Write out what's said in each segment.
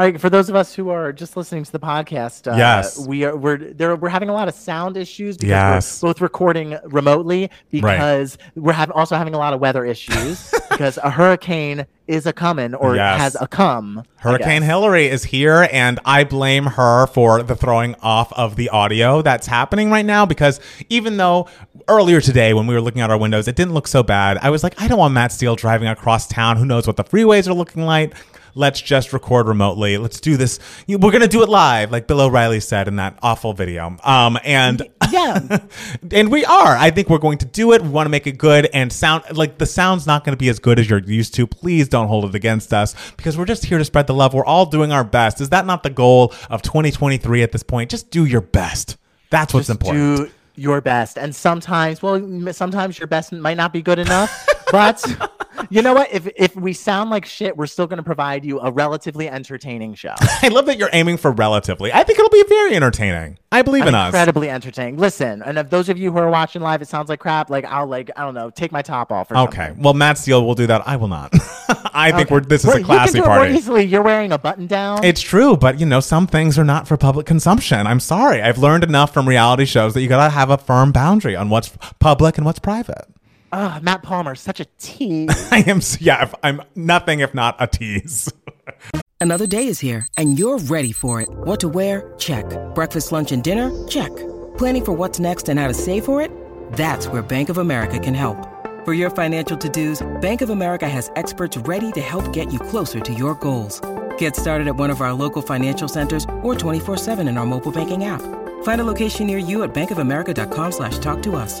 All right, for those of us who are just listening to the podcast, uh, Yes. we are we're there. We're having a lot of sound issues because Yes. we're both recording remotely because we're having also having a lot of weather issues because a hurricane is a coming or Yes. has a come. Hurricane. Hilary is here, and I blame her for the throwing off of the audio that's happening right now. Because even though earlier today, when we were looking out our windows, it didn't look so bad, I was like, I don't want Matt Steele driving across town. Who knows what the freeways are looking like? Let's just record remotely. Let's do this. We're gonna do it live, like Bill O'Reilly said in that awful video. Um, and Yeah. and we are. I think we're going to do it. We want to make it good and sound like the sound's not going to be as good as you're used to. Please don't hold it against us because we're just here to spread the love. We're all doing our best. Is that not the goal of 2023 at this point? Just do your best. That's what's important. do your best and sometimes well sometimes your best might not be good enough but you know what if if we sound like shit we're still going to provide you a relatively entertaining show I love that you're aiming for relatively. I think it'll be very entertaining. I believe in us. incredibly entertaining listen and if those of you who are watching live it sounds like crap like i'll like i don't know take my top off or something. Okay. something. Well, Matt Steele will do that. I will not. I think Okay. we're this is Well, a you can classy do it more party. easily you're wearing a button down It's true, but you know, some things are not for public consumption. I'm sorry. I've learned enough from reality shows that you gotta have a firm boundary on what's public and what's private. Ugh, matt palmer such a tease I am, yeah, if- I'm nothing if not a tease. Another day is here, and you're ready for it. What to wear? Check. Breakfast, lunch, and dinner? Check. Planning for what's next and how to save for it? That's where Bank of America can help. For your financial to-dos, Bank of America has experts ready to help get you closer to your goals. Get started at one of our local financial centers or 24-7 in our mobile banking app. Find a location near you at bankofamerica.com slash talk to us.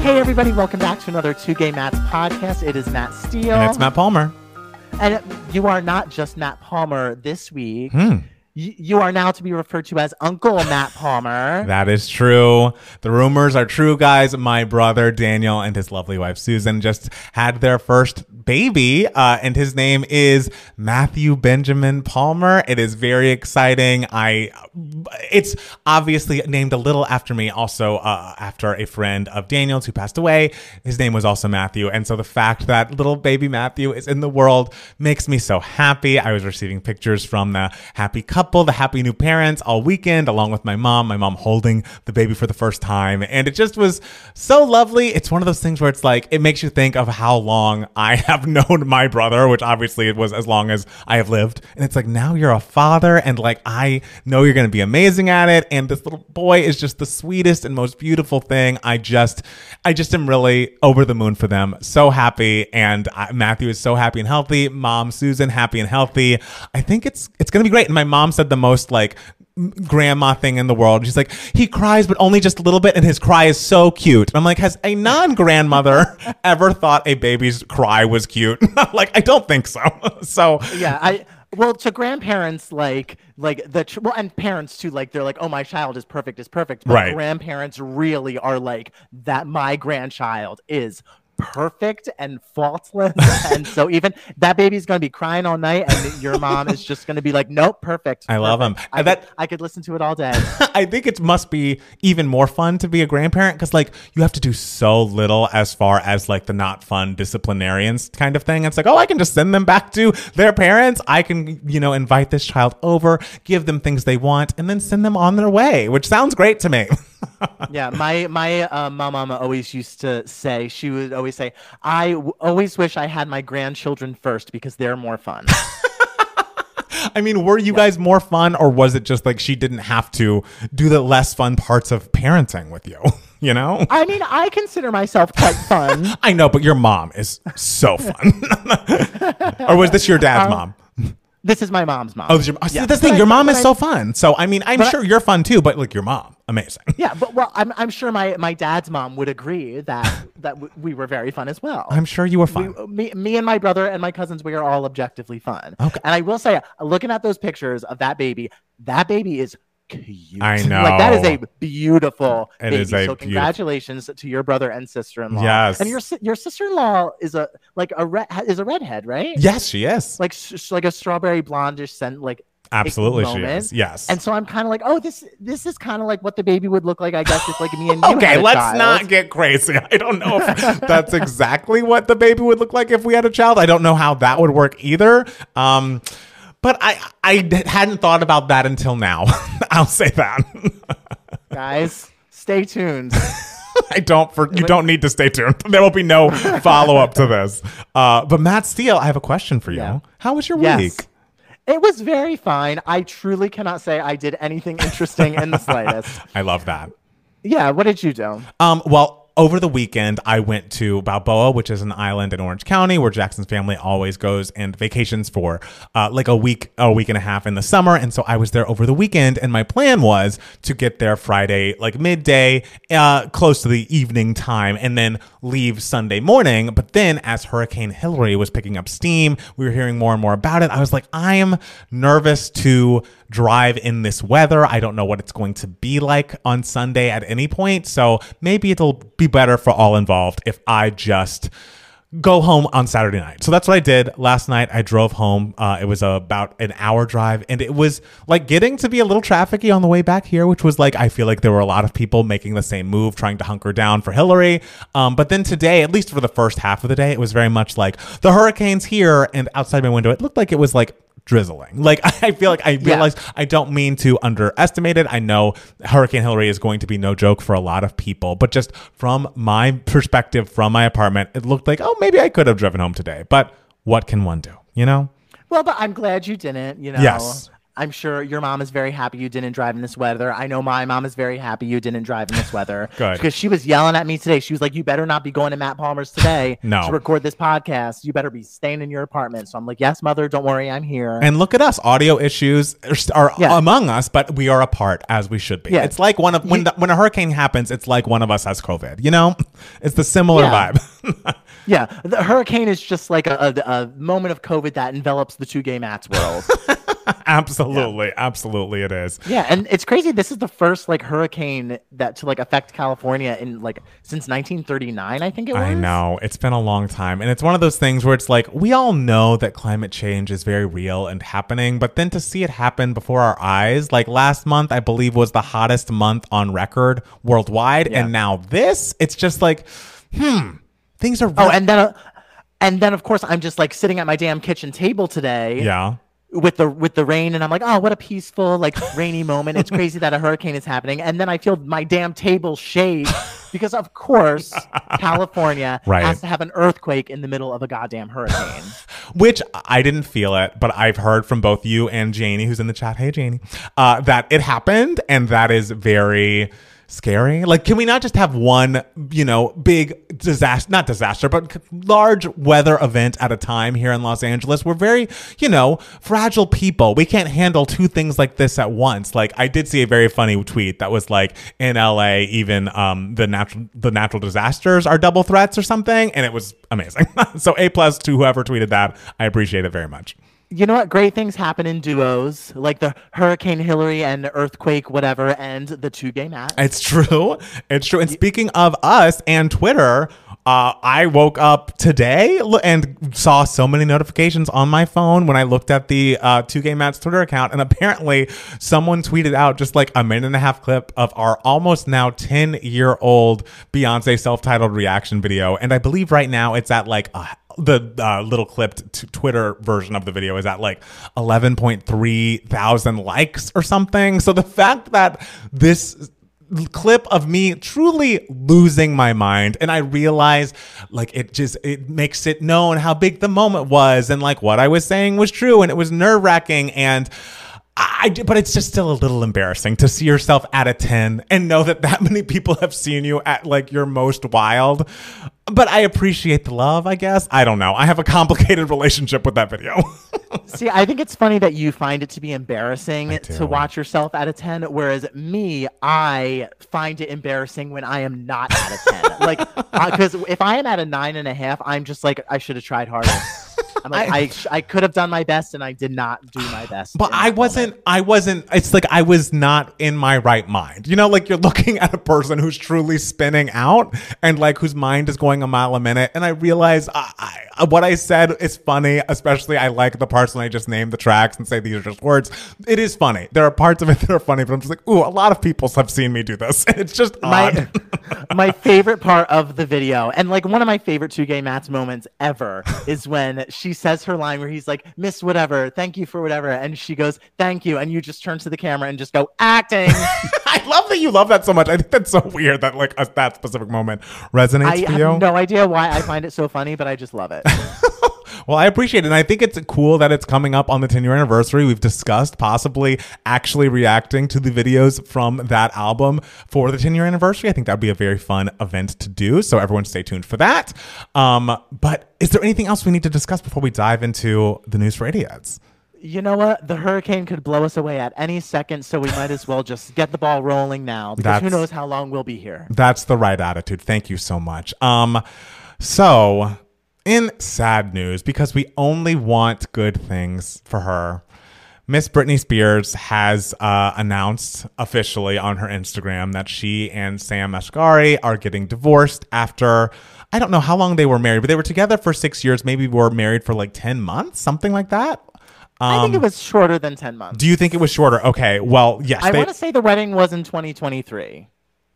Hey everybody welcome back to another two gay Matts podcast it is matt steele and it's Matt Palmer. And you are not just Matt Palmer this week. Hmm. You are now to be referred to as Uncle Matt Palmer. That is true. The rumors are true, guys. My brother Daniel and his lovely wife Susan just had their first baby, uh, and his name is Matthew Benjamin Palmer. It is very exciting. I, it's obviously named a little after me, also uh, after a friend of Daniel's who passed away. His name was also Matthew, and so the fact that little baby Matthew is in the world makes me so happy. I was receiving pictures from the happy couple, the happy new parents all weekend, along with my mom, my mom holding the baby for the first time. And it just was so lovely. It's one of those things where it's like, it makes you think of how long I have known my brother, which obviously it was as long as I have lived. And it's like, now you're a father, and like, I know you're going to be amazing at it. And this little boy is just the sweetest and most beautiful thing. I just, I just am really over the moon for them. So happy. And uh, Matthew is so happy and healthy. Mom, Susan, happy and healthy. I think it's, it's going to be great. And my mom said the most like, grandma thing in the world. She's like, he cries, but only just a little bit, and his cry is so cute. I'm like, has a non grandmother ever thought a baby's cry was cute? like, I don't think so. so, yeah, I well to grandparents like like the tr- well and parents too like they're like oh my child is perfect is perfect but Right. grandparents really are like that my grandchild is perfect and faultless and so even that baby's gonna be crying all night and your mom is just gonna be like nope perfect I love him. I, that- could, I could listen to it all day I think it must be even more fun to be a grandparent because, like, you have to do so little as far as like the not fun disciplinarians kind of thing. It's like, oh, I can just send them back to their parents. I can, you know, invite this child over, give them things they want, and then send them on their way, which sounds great to me. yeah, my my uh, my mama always used to say she would always say I w- always wish I had my grandchildren first because they're more fun. I mean, were you guys more fun, or was it just like she didn't have to do the less fun parts of parenting with you? You know? I mean, I consider myself quite fun. I know, but your mom is so fun. or was this your dad's Uh, mom? This is my mom's mom. Oh, this is your, Yeah. that's the thing. But I- Your mom is I- so fun. So I mean, I'm but I- sure you're fun too. But like your mom, amazing. Yeah, but well, I'm, I'm sure my, my dad's mom would agree that that w- we were very fun as well. I'm sure you were fun. We, me, me and my brother and my cousins, we are all objectively fun. Okay. And I will say, looking at those pictures of that baby, that baby is cute. I know. like that is a beautiful It baby. is a so beautiful- congratulations to your brother and sister-in-law. Yes. And your your sister-in-law is a like a red is a redhead, right? yes, she is. Like s- like a strawberry blondish scent, like Absolutely, she is. Yes. And so I'm kind of like, oh, this this is kind of like what the baby would look like, I guess, if like me and you okay, let's child. not get crazy. I don't know if that's exactly what the baby would look like if we had a child. I don't know how that would work either. Um, but I I hadn't thought about that until now. I'll say that. Guys, stay tuned. I don't for you don't need to stay tuned. There will be no follow up to this. Uh, but Matt Steele, I have a question for you. Yeah. How was your Yes. week? It was very fine. I truly cannot say I did anything interesting in the slightest. I love that. Yeah, what did you do? Um, well, over the weekend, I went to Balboa, which is an island in Orange County where Jackson's family always goes and vacations for uh, like a week, a week and a half in the summer. And so I was there over the weekend, and my plan was to get there Friday, like midday, uh, close to the evening time, and then leave Sunday morning. But then, as Hurricane Hilary was picking up steam, we were hearing more and more about it. I was like, I am nervous to drive in this weather. I don't know what it's going to be like on Sunday at any point. So maybe it'll be better for all involved if I just go home on Saturday night. So that's what I did last night. I drove home. Uh, it was about an hour drive, and it was like getting to be a little trafficy on the way back here, which was like I feel like there were a lot of people making the same move, trying to hunker down for Hilary. Um, but then today, at least for the first half of the day, it was very much like the hurricane's here, and outside my window, it looked like it was like drizzling. Like I feel like I realized I don't mean to underestimate it. I know Hurricane Hilary is going to be no joke for a lot of people, but just from my perspective from my apartment, it looked like, oh, maybe I could have driven home today. But what can one do? You know? Well, but I'm glad you didn't, you know. Yes. I'm sure your mom is very happy you didn't drive in this weather. I know my mom is very happy you didn't drive in this weather. Good. Because she was yelling at me today. She was like, You better not be going to Matt Palmer's today No. to record this podcast. You better be staying in your apartment. So I'm like, Yes, mother, don't worry, I'm here. And look at us. Audio issues are, Yeah. among us, but we are apart as we should be. Yeah. It's like one of when the, when a hurricane happens, it's like one of us has COVID. You know, it's the similar Yeah. vibe. yeah, the hurricane is just like a, a, a moment of COVID that envelops the two gay Matts world. absolutely, absolutely, it is. Yeah, and it's crazy. This is the first like hurricane that to like affect California in like since 1939, I think it was. I know. It's been a long time. And it's one of those things where it's like, we all know that climate change is very real and happening, but then to see it happen before our eyes, like last month, I believe was the hottest month on record worldwide. Yeah. And now this, it's just like, hmm, things are. Oh, and then uh, and then of course I'm just like sitting at my damn kitchen table today. yeah. With the with the rain, and I'm like, oh, what a peaceful like rainy moment. It's crazy that a hurricane is happening, and then I feel my damn table shake because of course California Right. has to have an earthquake in the middle of a goddamn hurricane. Which I didn't feel it, but I've heard from both you and Janie, who's in the chat. Hey, Janie, uh, that it happened, and that is very scary. Like, can we not just have one, you know, big disaster, not disaster, but large weather event at a time here in Los Angeles? We're very, you know, fragile people. We can't handle two things like this at once. Like, I did see a very funny tweet that was like, in LA, even um, the natural the natural disasters are double threats or something, and it was amazing. so, a plus to whoever tweeted that. I appreciate it very much. You know what? Great things happen in duos, like the Hurricane Hilary and earthquake, whatever, and the two gay Matts. It's true. It's true. And speaking of us and Twitter, uh, I woke up today and saw so many notifications on my phone when I looked at the uh, Two Gay Matts Twitter account. And apparently, someone tweeted out just like a minute and a half clip of our almost now 10 year old Beyonce self titled reaction video. And I believe right now it's at like a the uh, little clipped t- Twitter version of the video is at like 11.3 thousand likes or something. So the fact that this clip of me truly losing my mind and I realize like it just it makes it known how big the moment was and like what I was saying was true and it was nerve-wracking and I do, but it's just still a little embarrassing to see yourself at a 10 and know that that many people have seen you at like your most wild. But I appreciate the love, I guess. I don't know. I have a complicated relationship with that video. See, I think it's funny that you find it to be embarrassing to watch yourself at a 10, whereas me, I find it embarrassing when I am not at a 10. like, uh, because if I am at a nine and a half, I'm just like, I should have tried harder. I'm like, I, sh- I could have done my best and I did not do my best. But I wasn't, moment. I wasn't, it's like I was not in my right mind. You know, like you're looking at a person who's truly spinning out and like whose mind is going a mile a minute. And I realize I, I, uh, what I said is funny, especially I like the parts when I just name the tracks and say these are just words. It is funny. There are parts of it that are funny, but I'm just like, ooh, a lot of people have seen me do this. It's just odd. my my favorite part of the video and like one of my favorite two gay Matts moments ever is when she says her line where he's like miss whatever thank you for whatever and she goes thank you and you just turn to the camera and just go acting I love that you love that so much. I think that's so weird that like a, that specific moment resonates i for you. have no idea why i find it so funny but i just love it Well, I appreciate it. And I think it's cool that it's coming up on the 10 year anniversary. We've discussed possibly actually reacting to the videos from that album for the 10 year anniversary. I think that would be a very fun event to do. So everyone stay tuned for that. Um, but is there anything else we need to discuss before we dive into the news for idiots? you know what the hurricane could blow us away at any second so we might as well just get the ball rolling now because who knows how long we'll be here That's the right attitude. Thank you so much. Um, so in sad news, because we only want good things for her, Miss Britney Spears has uh, announced officially on her Instagram that she and Sam Asghari are getting divorced after I don't know how long they were married, but they were together for six years. Maybe were married for like ten months, something like that. i think it was shorter than 10 months Um, Do you think it was shorter? Okay, well, yes. i they- want to say the wedding was in 2023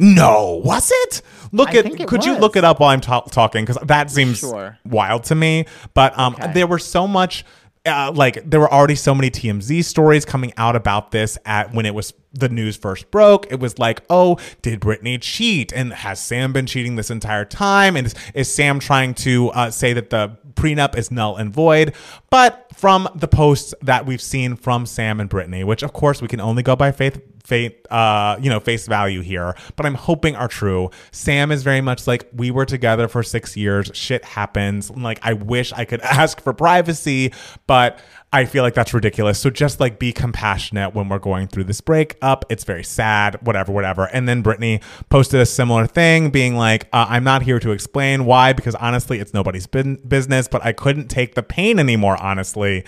No, was it? Look I at. could you look it up while I'm ta- talking? Because that seems Sure. wild to me. But um, Okay. there were so much. Uh, like there were already so many TMZ stories coming out about this at when it was the news first broke. It was like, oh, did Britney cheat? And has Sam been cheating this entire time? And is, is Sam trying to uh, say that the prenup is null and void? But from the posts that we've seen from Sam and Britney, which of course we can only go by faith fate uh you know face value here but i'm hoping are true. Sam is very much like we were together for six years shit happens. Like i wish i could ask for privacy but i feel like that's ridiculous. So just like be compassionate when we're going through this breakup. It's very sad whatever whatever. And then britney posted a similar thing being like uh, i'm not here to explain why because honestly it's nobody's business but i couldn't take the pain anymore honestly.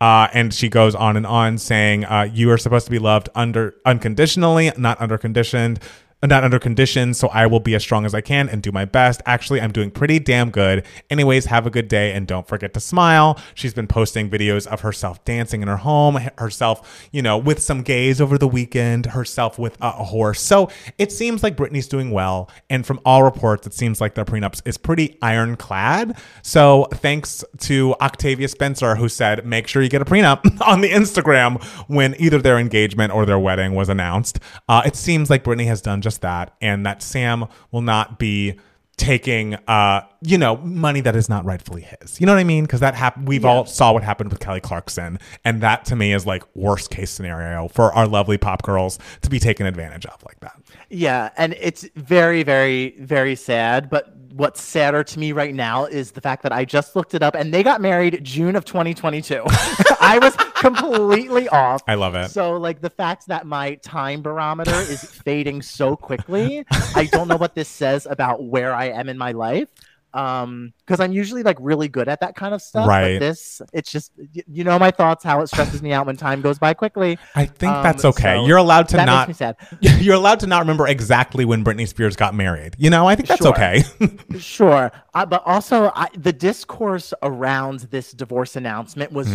Uh, and she goes on and on saying, uh, "You are supposed to be loved under unconditionally, not under conditioned." Not under conditions, so I will be as strong as I can and do my best. Actually, I'm doing pretty damn good. Anyways, have a good day and don't forget to smile. She's been posting videos of herself dancing in her home, herself, you know, with some gays over the weekend, herself with a, horse. So it seems like Britney's doing well. And from all reports, it seems like their prenups is pretty ironclad. So thanks to Octavia Spencer, who said, make sure you get a prenup on the Instagram when either their engagement or their wedding was announced. Uh, it seems like Britney has done just that, and that Sam will not be taking uh you know money that is not rightfully his. You know what i mean? Because that happened we've all saw what happened with kelly clarkson and that to me is like worst case scenario for our lovely pop girls to be taken advantage of like that. Yeah, and it's very, very, very sad. But what's sadder to me right now is the fact that I just looked it up and they got married June of 2022. I was completely off. I love it. So, like, the fact that my time barometer is fading so quickly, I don't know what this says about where I am in my life. Um, because I'm usually like really good at that kind of stuff. Right. But this, it's just, y- you know, my thoughts, how it stresses me out when time goes by quickly. i think Um, that's okay so you're allowed to that not makes me sad. you're allowed to not remember exactly when britney spears got married you know i think that's Sure. okay Sure, uh, but also I, the discourse around this divorce announcement was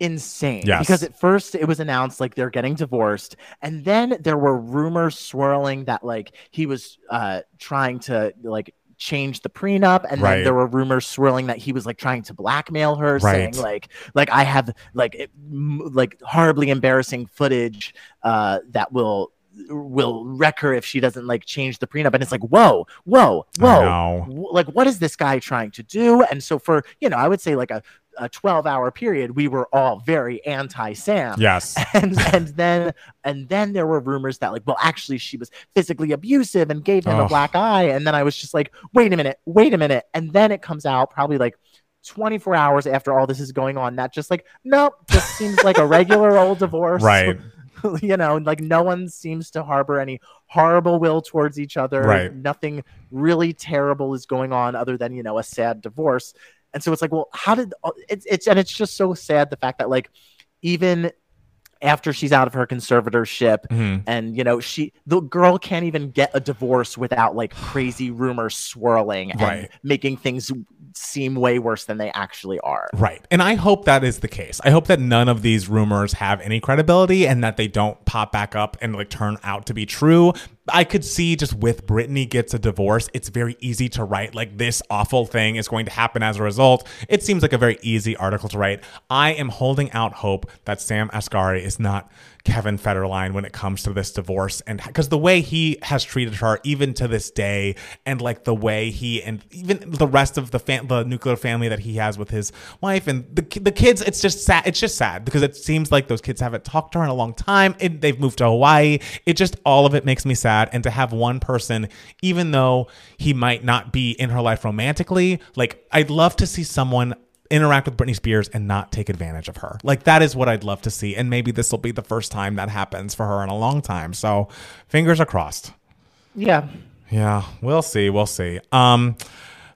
insane. Mm-hmm. Yes. Because at first it was announced like they're getting divorced, and then there were rumors swirling that like he was uh, trying to like change the prenup and Right. then there were rumors swirling that he was like trying to blackmail her Right. saying like like i have like it, m- like horribly embarrassing footage uh that will will wreck her if she doesn't like change the prenup. And it's like whoa whoa whoa. Like what is this guy trying to do? And so for you know i would say like a, a 12 hour period we were all very anti sam Yes. and and then and then there were rumors that like well actually she was physically abusive and gave him a black eye. And then i was just like wait a minute wait a minute. And then it comes out probably like 24 hours after all this is going on that just like nope just seems like a regular old divorce. Right. you know like no one seems to harbor any horrible will towards each other Right. nothing really terrible is going on other than you know a sad divorce and so it's like well how did it's it's and it's just so sad the fact that like even after she's out of her conservatorship Mhm. and you know she the girl can't even get a divorce without like crazy rumors swirling and Right. making things seem way worse than they actually are Right. And I hope that is the case. I hope that none of these rumors have any credibility and that they don't pop back up and like turn out to be true. I could see just with Britney gets a divorce, it's very easy to write like this awful thing is going to happen as a result. It seems like a very easy article to write. I am holding out hope that Sam Asghari is not Kevin Federline when it comes to this divorce and because the way he has treated her even to this day and like the way he and even the rest of the fam- the nuclear family that he has with his wife and the the kids it's just sad it's just sad because it seems like those kids haven't talked to her in a long time and they've moved to Hawaii. It just all of it makes me sad. And to have one person even though he might not be in her life romantically like I'd love to see someone interact with Britney Spears and not take advantage of her. Like that is what I'd love to see. And maybe this will be the first time that happens for her in a long time. So fingers are crossed. yeah Yeah, we'll see. We'll see. Um,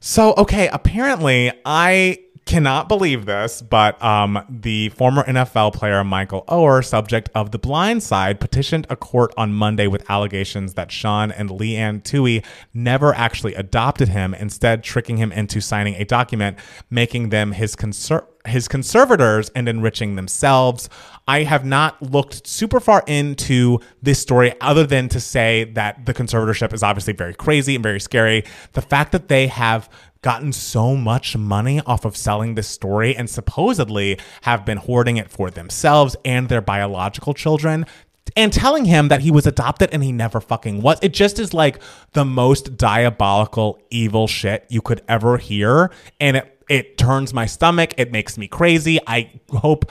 so okay, apparently I cannot believe this, but um, the former NFL player Michael Oher, subject of The Blind Side, petitioned a court on Monday with allegations that Sean and Leigh Anne Tuohy never actually adopted him, instead tricking him into signing a document making them his conser- his conservators and enriching themselves. I have not looked super far into this story other than to say that the conservatorship is obviously very crazy and very scary. The fact that they have gotten so much money off of selling this story and supposedly have been hoarding it for themselves and their biological children and telling him that he was adopted and he never fucking was. It just is like the most diabolical, evil shit you could ever hear. And it, it turns my stomach. It makes me crazy. I hope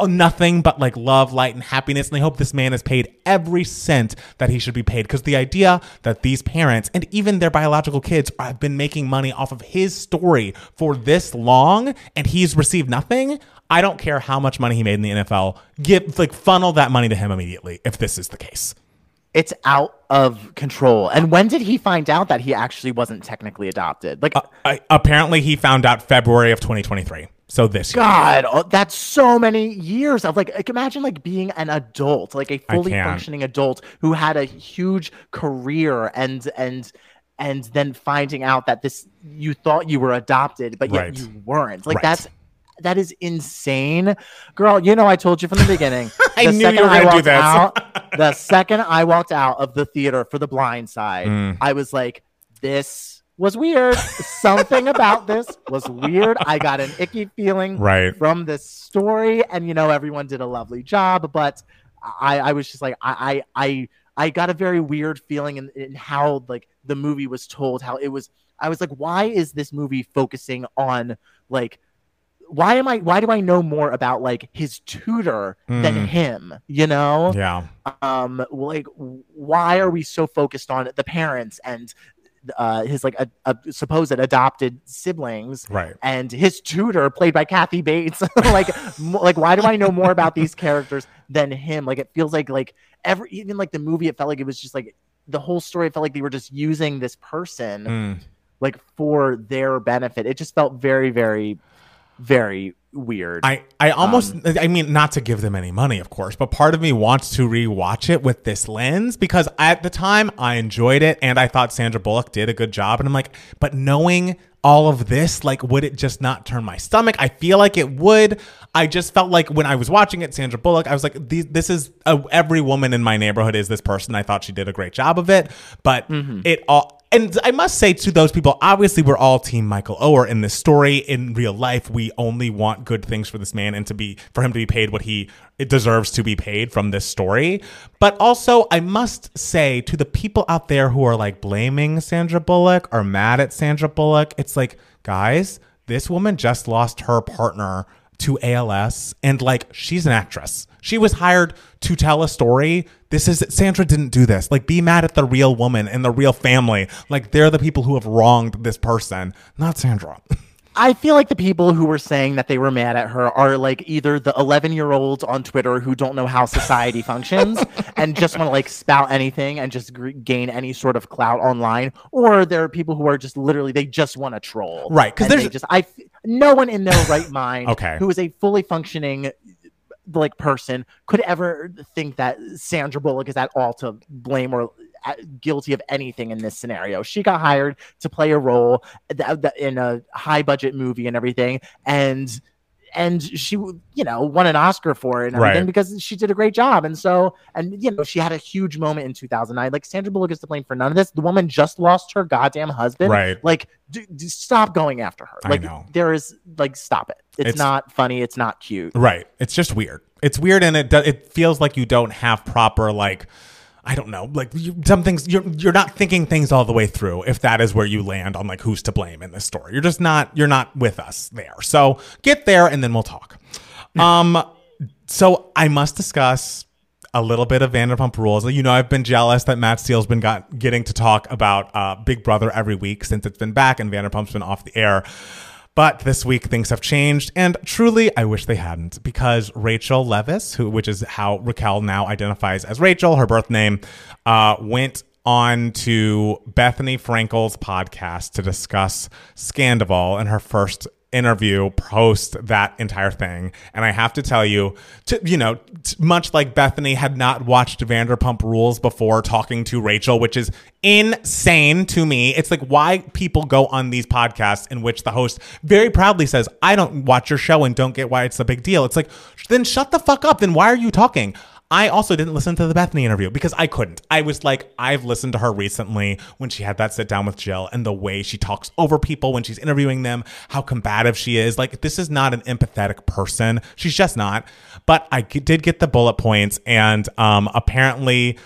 oh, nothing but like love, light, and happiness. And I hope this man is paid every cent that he should be paid. Because the idea that these parents and even their biological kids have been making money off of his story for this long and he's received nothing. I don't care how much money he made in the NFL. Give like funnel that money to him immediately if this is the case. It's out of control. And when did he find out that he actually wasn't technically adopted? Like, uh, I, apparently, he found out February of 2023. So this. God, oh, that's so many years of like, like imagine like being an adult, like a fully functioning adult who had a huge career and and and then finding out that this you thought you were adopted, but yet Right. you weren't. Like Right. that's that is insane, girl. You know, I told you from the beginning. I the knew you second were I gonna do walked this. out, the second I walked out of the theater for The Blind Side, Mm. I was like, this was weird. Something about this was weird. I got an icky feeling Right. from this story, and you know, everyone did a lovely job, but I, I was just like, I, I, I, I got a very weird feeling in, in how like the movie was told, how it was. I was like, why is this movie focusing on like why am I why do I know more about like his tutor than Mm. him? You know? Yeah. Um like why are we so focused on the parents and uh his like a, a supposed adopted siblings Right. and his tutor played by Kathy Bates like mo- like why do I know more about these characters than him like it feels like like every even like the movie it felt like it was just like the whole story it felt like they were just using this person Mm. like for their benefit it just felt very very very weird. I, I almost Um, I mean not to give them any money of course but part of me wants to rewatch it with this lens because at the time I enjoyed it and I thought Sandra Bullock did a good job and I'm like but knowing all of this like would it just not turn my stomach? I feel like it would. I just felt like when I was watching it Sandra Bullock I was like this is a, every woman in my neighborhood is this person. I thought she did a great job of it. But Mm-hmm. it all and I must say to those people, obviously we're all team Michael Oher in this story. In real life, we only want good things for this man and to be for him to be paid what he deserves to be paid from this story. But also, I must say to the people out there who are like blaming Sandra Bullock or mad at Sandra Bullock, it's like, guys, this woman just lost her partner to ALS and like she's an actress. She was hired to tell a story. This is Sandra didn't do this. Like be mad at the real woman and the real family. Like they're the people who have wronged this person, not Sandra. I feel like the people who were saying that they were mad at her are like either the 11 year olds on Twitter who don't know how society functions and just want to like spout anything and just g- gain any sort of clout online, or there are people who are just literally they just want to troll. Right, 'cause And they there's- just I no one in their right mind Okay. who is a fully functioning like person could ever think that Sandra Bullock is at all to blame or guilty of anything in this scenario. She got hired to play a role th- uh, th- in a high budget movie and everything, and and she you know won an Oscar for it and everything Right. because she did a great job. And so and you know she had a huge moment in 2009. Like Sandra Bullock is to blame for none of this. The woman just lost her goddamn husband. Right. Like d- d- stop going after her. Like there is like stop it. It's, It's- not funny. It's not cute. Right. It's just weird. It's weird, and it do, it feels like you don't have proper like. I don't know, like you, some things you're you're not thinking things all the way through. If that is where you land on like who's to blame in this story, you're just not you're not with us there. So get there, and then we'll talk. Um, so I must discuss a little bit of Vanderpump Rules. You know, I've been jealous that Matt Steele's been got getting to talk about uh, Big Brother every week since it's been back and Vanderpump's been off the air. But this week things have changed, and truly, I wish they hadn't, because Rachel Leviss, who which is how Raquel now identifies as Rachel, her birth name, uh, went on to Bethenny Frankel's podcast to discuss Scandoval and her first interview post that entire thing. And i have to tell you to you know t- much like bethenny had not watched vanderpump rules before talking to rachel which is insane to me. It's like why people go on these podcasts in which the host very proudly says i don't watch your show and don't get why it's a big deal. It's like then shut the fuck up. Then why are you talking I also didn't listen to the Bethenny interview because I couldn't. I was like, I've listened to her recently when she had that sit down with Jill and the way she talks over people when she's interviewing them, how combative she is. Like, this is not an empathetic person. She's just not. But I did get the bullet points, and um, apparently.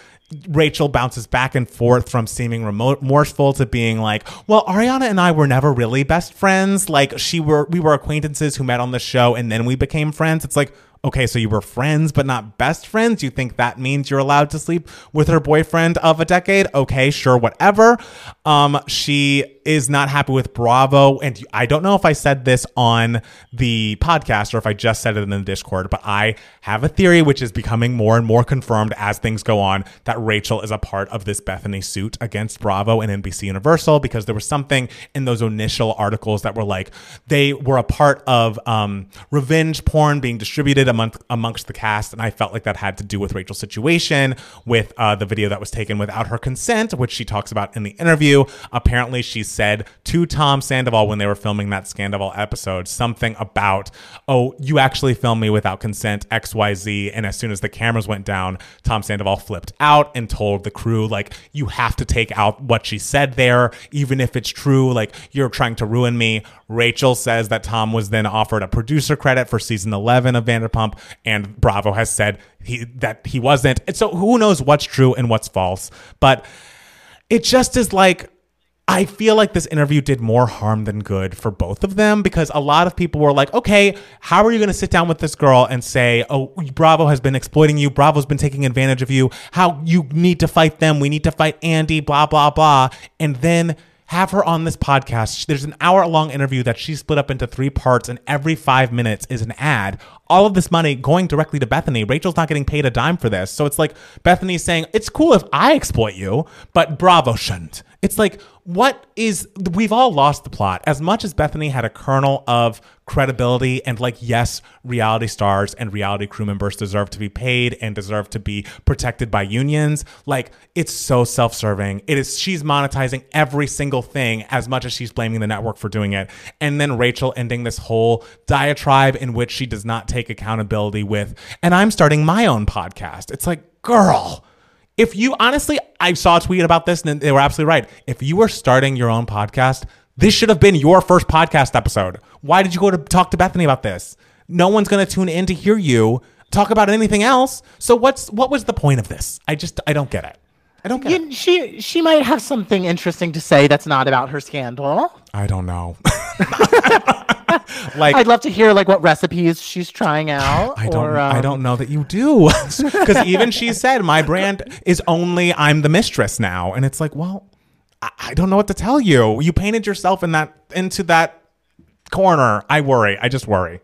Rachel bounces back and forth from seeming remorseful to being like, "Well, Ariana and I were never really best friends. Like she were we were acquaintances who met on the show and then we became friends." It's like, okay, so you were friends but not best friends? You think that means you're allowed to sleep with her boyfriend of a decade? Okay, sure, whatever. Um, she is not happy with Bravo, and I don't know if I said this on the podcast or if I just said it in the Discord, but I have a theory which is becoming more and more confirmed as things go on that Rachel is a part of this Bethenny suit against Bravo and NBC Universal because there was something in those initial articles that were like they were a part of um, revenge porn being distributed among, amongst the cast, and I felt like that had to do with Rachel's situation with uh, the video that was taken without her consent, which she talks about in the interview. Apparently, she said to Tom Sandoval when they were filming that Scandoval episode something about, "Oh, you actually filmed me without consent, X, Y, Z." And as soon as the cameras went down, Tom Sandoval flipped out and told the crew, "Like, you have to take out what she said there, even if it's true. Like, you're trying to ruin me." Rachel says that Tom was then offered a producer credit for season 11 of Vanderpump, and Bravo has said he that he wasn't. And so who knows what's true and what's false? But it just is like I feel like this interview did more harm than good for both of them because a lot of people were like, okay, how are you going to sit down with this girl and say, oh, Bravo has been exploiting you. Bravo's been taking advantage of you. How you need to fight them. We need to fight Andy, blah, blah, blah. And then have her on this podcast. There's an hour long interview that she split up into three parts, and every five minutes is an ad. All of this money going directly to Bethenny. Rachel's not getting paid a dime for this. So it's like Bethenny's saying, it's cool if I exploit you, but Bravo shouldn't. It's like, what is, we've all lost the plot. As much as Bethenny had a kernel of credibility and, like, yes, reality stars and reality crew members deserve to be paid and deserve to be protected by unions, like, it's so self serving. It is, she's monetizing every single thing as much as she's blaming the network for doing it. And then Rachel ending this whole diatribe in which she does not take accountability with, and I'm starting my own podcast. It's like, girl If you honestly, I saw a tweet about this and they were absolutely right. If you were starting your own podcast, this should have been your first podcast episode. Why did you go to talk to Bethenny about this? No one's going to tune in to hear you talk about anything else. So what's what was the point of this? I just I don't get it. I don't get it. She she might have something interesting to say that's not about her scandal. I don't know. like I'd love to hear like what recipes she's trying out. I don't Or, I um, don't know that you do. Cuz even she said my brand is only I'm the mistress now and it's like, well, I, I don't know what to tell you. You painted yourself in that into that corner. I worry. I just worry.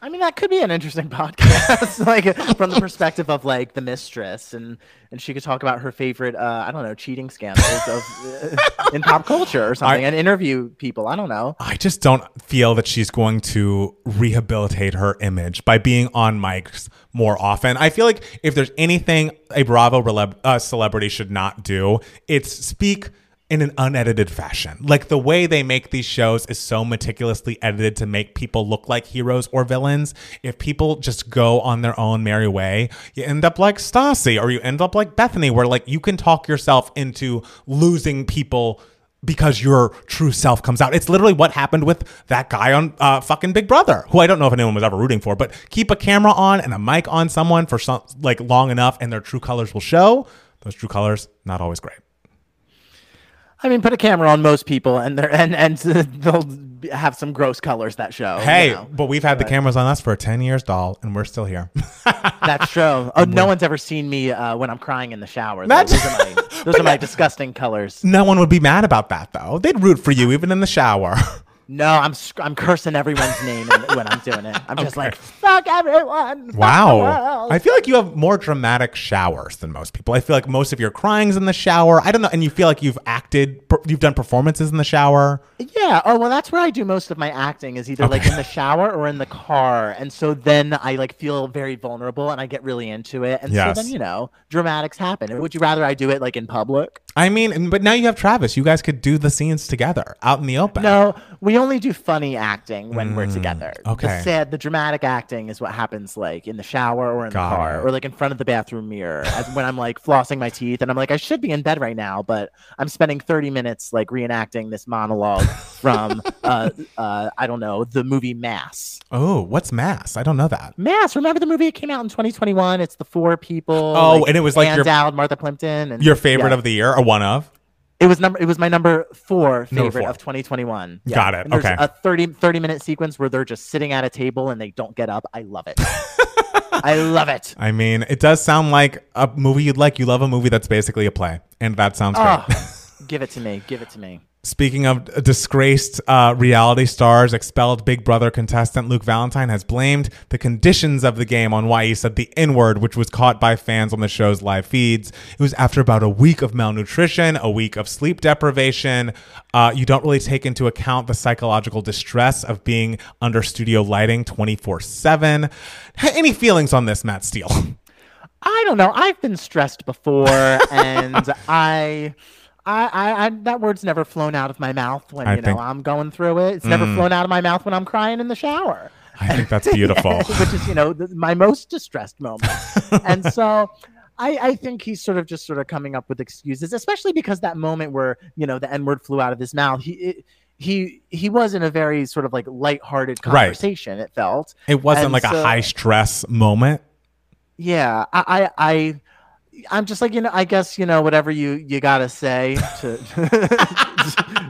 I mean, that could be an interesting podcast, like from the perspective of like the mistress, and and she could talk about her favorite, uh, I don't know, cheating scandals of uh, in pop culture or something, and interview people. I don't know. I just don't feel that she's going to rehabilitate her image by being on mics more often. I feel like if there's anything a Bravo releb- uh, celebrity should not do, it's speak in an unedited fashion. Like the way they make these shows is so meticulously edited to make people look like heroes or villains. If people just go on their own merry way, you end up like Stassi or you end up like Bethenny, where like you can talk yourself into losing people because your true self comes out. It's literally what happened with that guy on uh, fucking Big Brother, who I don't know if anyone was ever rooting for, but keep a camera on and a mic on someone for some like long enough, and their true colors will show. Those true colors not always great. I mean, put a camera on most people, and they're and and they'll have some gross colors that show. you Hey, know. but we've had the cameras on us for ten years, doll, and we're still here. that's true. Oh, no one's ever seen me uh, when I'm crying in the shower. That's- Those are my those are my disgusting colors. no one would be mad about that though. They'd root for you even in the shower. No, I'm I'm cursing everyone's name when I'm doing it. I'm just like fuck everyone. fuck Wow. world." I feel like you have more dramatic showers than most people. I feel like most of your crying's in the shower. I don't know. And you feel like you've acted, you've done performances in the shower. Yeah. Oh well, that's where I do most of my acting is either like in the shower or in the car, and so then I like feel very vulnerable and I get really into it, and Yes. so then you know dramatics happen. Would you rather I do it like in public? I mean, but now you have Travis. You guys could do the scenes together out in the open. No, we only do funny acting when we're together. Mm, okay. The sad, the dramatic acting is what happens like in the shower or in Got the car it. or like in front of the bathroom mirror as when I'm like flossing my teeth and I'm like I should be in bed right now, but I'm spending 30 minutes like reenacting this monologue from uh uh I don't know, the movie Mass. Oh, what's mass? I don't know that. Mass, remember the movie it came out in 2021? It's the four people. Oh, and it was like Ann your- Dowd, Martha Plimpton and Your favorite yeah. of the year or one of? It was number. It was my number four Number favorite four. of 2021. Yeah. Got it, And there's okay. A 30, 30 minute sequence where they're just sitting at a table and they don't get up. I love it. I love it. I mean, it does sound like a movie you'd like. You love a movie that's basically a play, and that sounds ah, great. Oh, give it to me. Give it to me. Speaking of disgraced uh, reality stars, expelled Big Brother contestant Luke Valentine has blamed the conditions of the game on why he said the N word, which was caught by fans on the show's live feeds. It was after about a week of malnutrition, a week of sleep deprivation. Uh, you don't really take into account the psychological distress of being under studio lighting 24 7. Any feelings on this, Matt Steele? I don't know. I've been stressed before, and I. I, I, I, that word's never flown out of my mouth when I you know think- I'm going through it. It's never mm. flown out of my mouth when I'm crying in the shower. I think that's beautiful. which is you know the, my most distressed moment and so I, I think he's sort of just sort of coming up with excuses especially because that moment where you know the n-word flew out of his mouth he it, he he was in a very sort of like lighthearted Right. conversation it felt It wasn't And like a high stress moment. yeah I, I i i'm just like you know i guess you know whatever you you gotta say to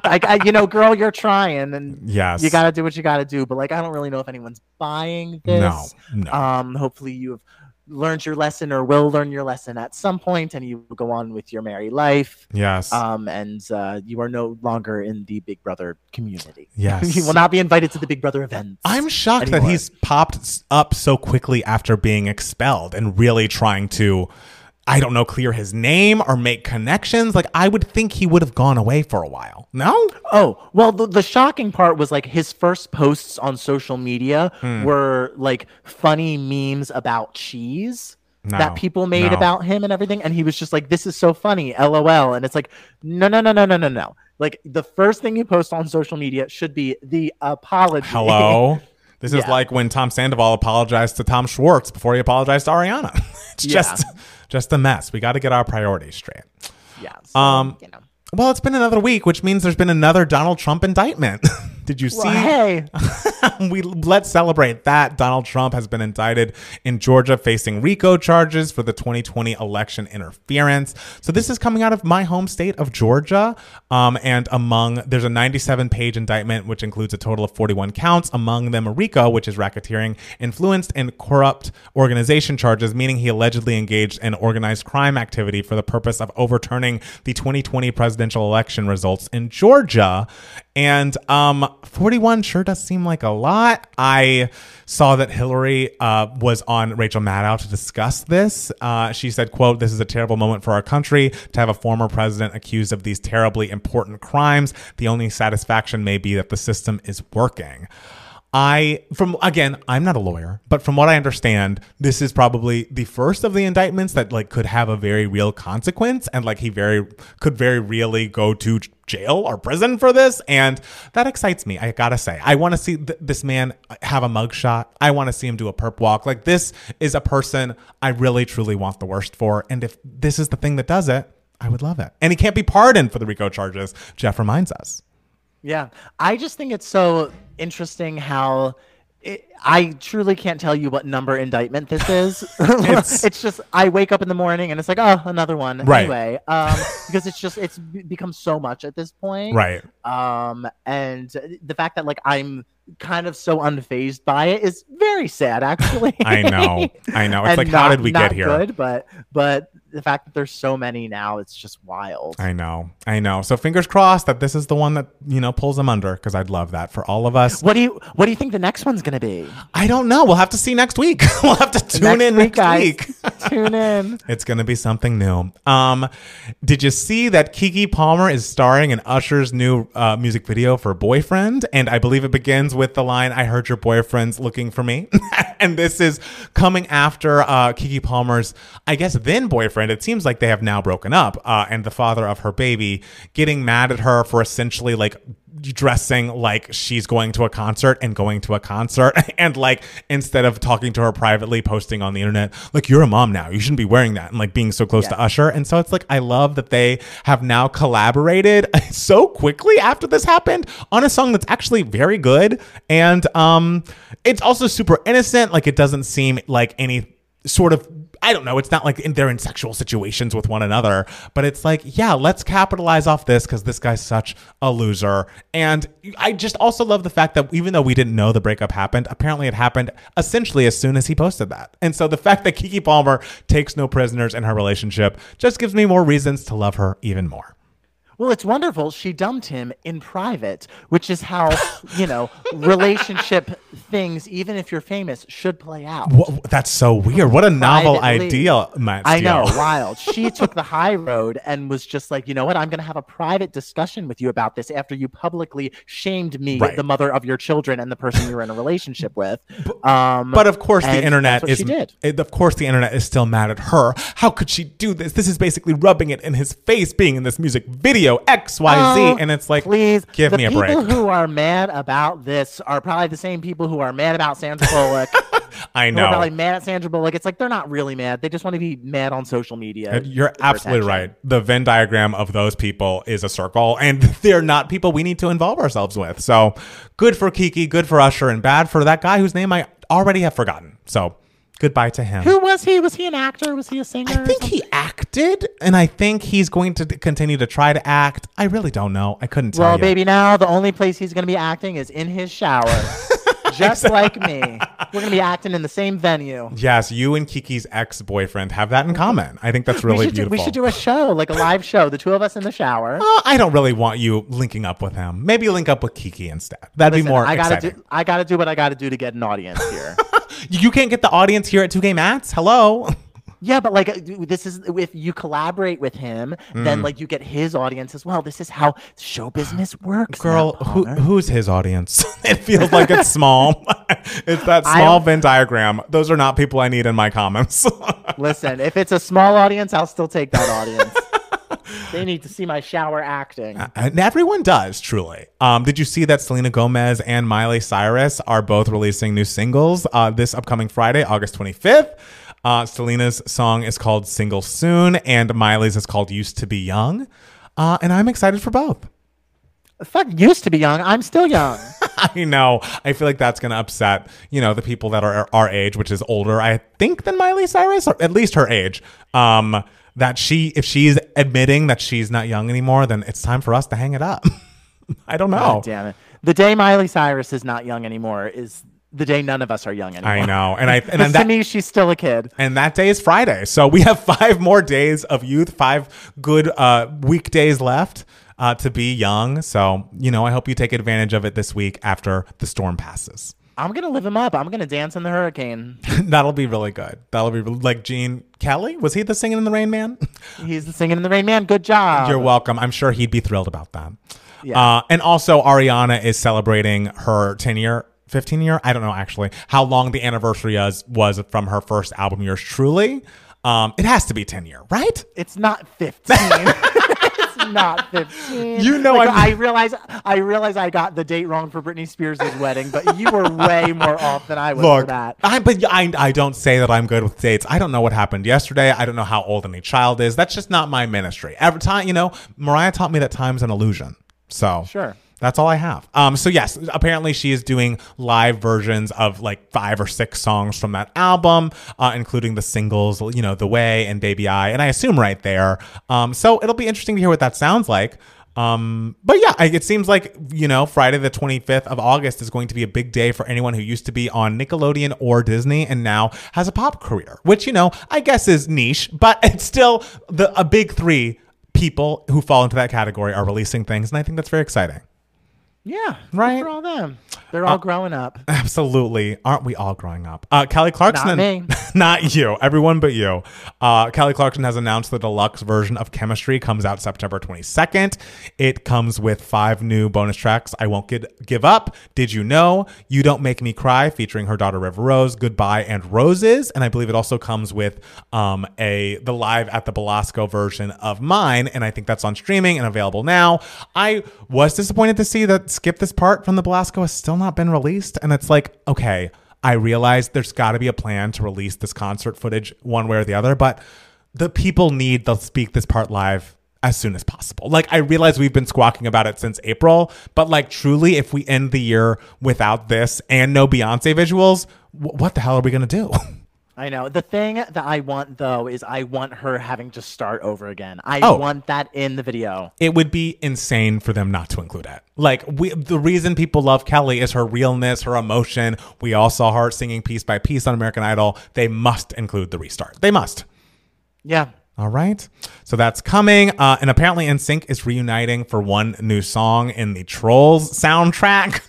I, I you know girl you're trying and Yes. you gotta do what you gotta do but like i don't really know if anyone's buying this No, no. um hopefully you have learned your lesson or will learn your lesson at some point and you will go on with your merry life yes. um and uh, you are no longer in the big brother community Yes. you will not be invited to the big brother events I'm shocked that he's popped up so quickly after being expelled and really trying to, I don't know, clear his name or make connections. Like, I would think he would have gone away for a while. No? Oh, well, the, the shocking part was like his first posts on social media Hmm. were like funny memes about cheese No, that people made no. about him and everything. And he was just like, this is so funny, lol. And it's like, no, no, no, no, no, no, no. Like the first thing you post on social media should be the apology. Hello? This is Yeah. like when Tom Sandoval apologized to Tom Schwartz before he apologized to Ariana. it's Yeah. just just a mess. We got to get our priorities straight. Yeah. so, Um, you know. Well, it's been another week, which means there's been another Donald Trump indictment. Did you see? Well, hey, we let's celebrate that Donald Trump has been indicted in Georgia facing RICO charges for the 2020 election interference. So this is coming out of my home state of Georgia. Um, and among there's a 97 page indictment which includes a total of 41 counts, among them a RICO, which is racketeering, influenced and corrupt organization charges, meaning he allegedly engaged in organized crime activity for the purpose of overturning the 2020 presidential election results in Georgia. And um, 41 sure does seem like a lot. I saw that Hillary uh, was on Rachel Maddow to discuss this. Uh, she said, quote, this is a terrible moment for our country to have a former president accused of these terribly important crimes. The only satisfaction may be that the system is working. I from again, I'm not a lawyer, but from what I understand, this is probably the first of the indictments that like could have a very real consequence and like he very could very really go to jail or prison for this and that excites me. I got to say. I want to see th- this man have a mugshot. I want to see him do a perp walk. Like this is a person I really truly want the worst for and if this is the thing that does it, I would love it. And he can't be pardoned for the RICO charges. Jeff reminds us. Yeah, I just think it's so interesting how it, I truly can't tell you what number indictment this is. It's- it's, just I wake up in the morning and it's like, oh, another one. Right. Anyway, um, because it's just it's become so much at this point. Right. Um, and the fact that like I'm kind of so unfazed by it is very sad, actually. I know. I know. It's like, how did we not get here? Good, but but the fact that there's so many now, it's just wild. I know. I know. So fingers crossed that this is the one that, you know, pulls them under because I'd love that for all of us. What do you What do you think the next one's gonna be? I don't know. We'll have to see next week. we'll have to tune in next guys. week. Tune in. It's going to be something new. Um, did you see that Keke Palmer is starring in Usher's new uh, music video for Boyfriend? And I believe it begins with the line, I heard your boyfriend's looking for me. and this is coming after uh, Keke Palmer's, I guess, then boyfriend. And it seems like they have now broken up. Uh, and the father of her baby getting mad at her for essentially like dressing like she's going to a concert and going to a concert and like instead of talking to her privately posting on the internet like you're a mom now. You shouldn't be wearing that and like being so close to usher. And so it's like i love that they have now collaborated so quickly after this happened on a song that's actually very good. And um it's also super innocent. Like it doesn't seem like any sort of I don't know. It's not like in, they're in sexual situations with one another, but it's like, yeah, let's capitalize off this because this guy's such a loser. And I just also love the fact that even though we didn't know the breakup happened, apparently it happened essentially as soon as he posted that. And so the fact that Keke Palmer takes no prisoners in her relationship just gives me more reasons to love her even more. Well, it's wonderful. She dumped him in private, which is how, you know, relationship things, even if you're famous, should play out. That's so weird. What a novel Privately. idea, Matt. I know, wild. She took the high road and was just like, you know what? I'm going to have a private discussion with you about this after you publicly shamed me, Right. the mother of your children and the person you're in a relationship with. Um, But of course, the internet is. she did. it- of course, the internet is still mad at her. How could she do this? This is basically rubbing it in his face, being in this music video X, Y, Z, Oh, and it's like, please give me a break. people who are mad about this are probably the same people who are mad about Sandra Bullock. I who are probably know. mad at Sandra Bullock. It's like they're not really mad. They just want to be mad on social media. You're absolutely attention. right. The Venn diagram of those people is a circle, and they're not people we need to involve ourselves with. So, good for Keke, good for Usher, and bad for that guy whose name I already have forgotten. So, goodbye to him. Who was he? Was he an actor? Was he a singer? I think he acted, and I think he's going to continue to try to act. I really don't know. I couldn't tell Well, you. baby, now the only place he's going to be acting is in his shower. Just like me. We're going to be acting in the same venue. Yes, you and Keke's ex-boyfriend have that in common. I think that's really we, should do, beautiful. we should do a show, like a live show, the two of us in the shower. Uh, I don't really want you linking up with him. Maybe link up with Keke instead. That'd be more I gotta exciting. do. I gotta do what I gotta do to get an audience here. You can't get the audience here at Two Gay Matts. Hello. yeah, but like uh, this is if you collaborate with him, Mm. then like you get his audience as well. This is how show business works, Girl, who, who's his audience? it feels like it's small. it's that small Venn diagram. Those are not people I need in my comments. Listen, if it's a small audience, I'll still take that audience. They need to see my shower acting. And everyone does, truly. Um, did you see that Selena Gomez and Miley Cyrus are both releasing new singles uh, this upcoming Friday, August 25th? Uh, Selena's song is called Single Soon, and Miley's is called Used to Be Young. Uh, and I'm excited for both. Fuck, used to be young. I'm still young. I know. I feel like that's going to upset, you know, the people that are our age, which is older, I think, than Miley Cyrus, or at least her age. Um, that she, if she's admitting that she's not young anymore, then it's time for us to hang it up. I don't know. God damn it. The day Miley Cyrus is not young anymore is the day none of us are young anymore. I know. And I, and Because that, to me, she's still a kid. and that day is Friday. So we have five more days of youth, five good uh, weekdays left uh, to be young. So, you know, I hope you take advantage of it this week after the storm passes. I'm gonna live him up. I'm gonna dance in the hurricane. That'll be really good. That'll be like Gene Kelly. Was he the singing in the Rain Man? He's the singing in the rain man. Good job. You're welcome. I'm sure he'd be thrilled about that. Yeah. Uh, and also, Ariana is celebrating her 10 year, 15 year. I don't know actually how long the anniversary is, was from her first album, Yours Truly. Um, it has to be 10 year, right? It's not 15. it's not 15. You know Like, I'm- realize I realize I got the date wrong for Britney Spears' wedding, but you were way more off than I was for that. I, but I, I don't say that I'm good with dates. I don't know what happened yesterday. I don't know how old any child is. That's just not my ministry. Every time, you know, Mariah taught me that time's an illusion. So Sure. That's all I have. Um, so yes, apparently she is doing live versions of like five or six songs from that album, uh, including the singles, you know, "The Way" and "Baby I," and I assume right there. Um, so it'll be interesting to hear what that sounds like. Um, but yeah, it seems like you know Friday the 25th of August is going to be a big day for anyone who used to be on Nickelodeon or Disney and now has a pop career, which you know I guess is niche, but it's still the a big three people who fall into that category are releasing things, and I think that's very exciting. Yeah. Right. For all them. They're all growing up. Absolutely. Aren't we all growing up? Uh, Kelly Clarkson. Not me. not you. Everyone but you. Uh, Kelly Clarkson has announced the deluxe version of Chemistry comes out September 22nd. It comes with five new bonus tracks. I Won't Get, Give Up. Did You Know? You Don't Make Me Cry, featuring her daughter River Rose, Goodbye and Roses. And I believe it also comes with um, a the live at the Belasco version of Mine. And I think that's on streaming and available now. I was disappointed to see that Skip This Part from the Belasco has still not been released. And it's like, okay, I realize there's got to be a plan to release this concert footage one way or the other, but the people need the Skip This Part live as soon as possible. Like, I realize we've been squawking about it since April, but like, truly, if we end the year without this and no Beyonce visuals, wh- what the hell are we going to do? I know. The thing that I want though is I want her having to start over again. I Oh. want that in the video. it would be insane for them not to include it. Like we, the reason people love Kelly is her realness, her emotion. We all saw her singing piece by piece on American Idol. They must include the restart. They must. Yeah. All right. So that's coming. Uh, and apparently NSYNC is reuniting for one new song in the Trolls soundtrack.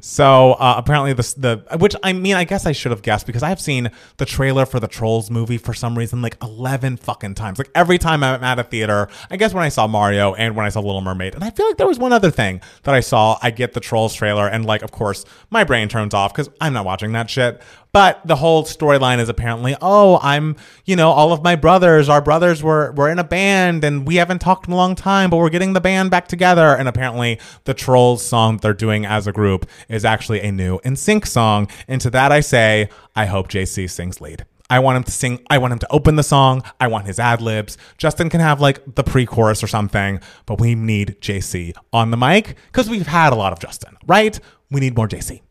so uh, apparently the, the, which I mean, I guess I should have guessed because I've seen the trailer for the Trolls movie for some reason like 11 fucking times. Like every time I'm at a theater, I guess when I saw Mario and when I saw Little Mermaid. And I feel like there was one other thing that I saw. I get the Trolls trailer and like, of course, my brain turns off because I'm not watching that shit. But the whole storyline is apparently, oh, I'm, you know, all of my brothers, our brothers were were in a band and we haven't talked in a long time, but we're getting the band back together. And apparently the Trolls song they're doing as a group is actually a new NSYNC song. And to that I say, I hope JC sings lead. I want him to sing. I want him to open the song. I want his ad libs. Justin can have like the pre chorus or something, but we need JC on the mic because we've had a lot of Justin, right? We need more JC.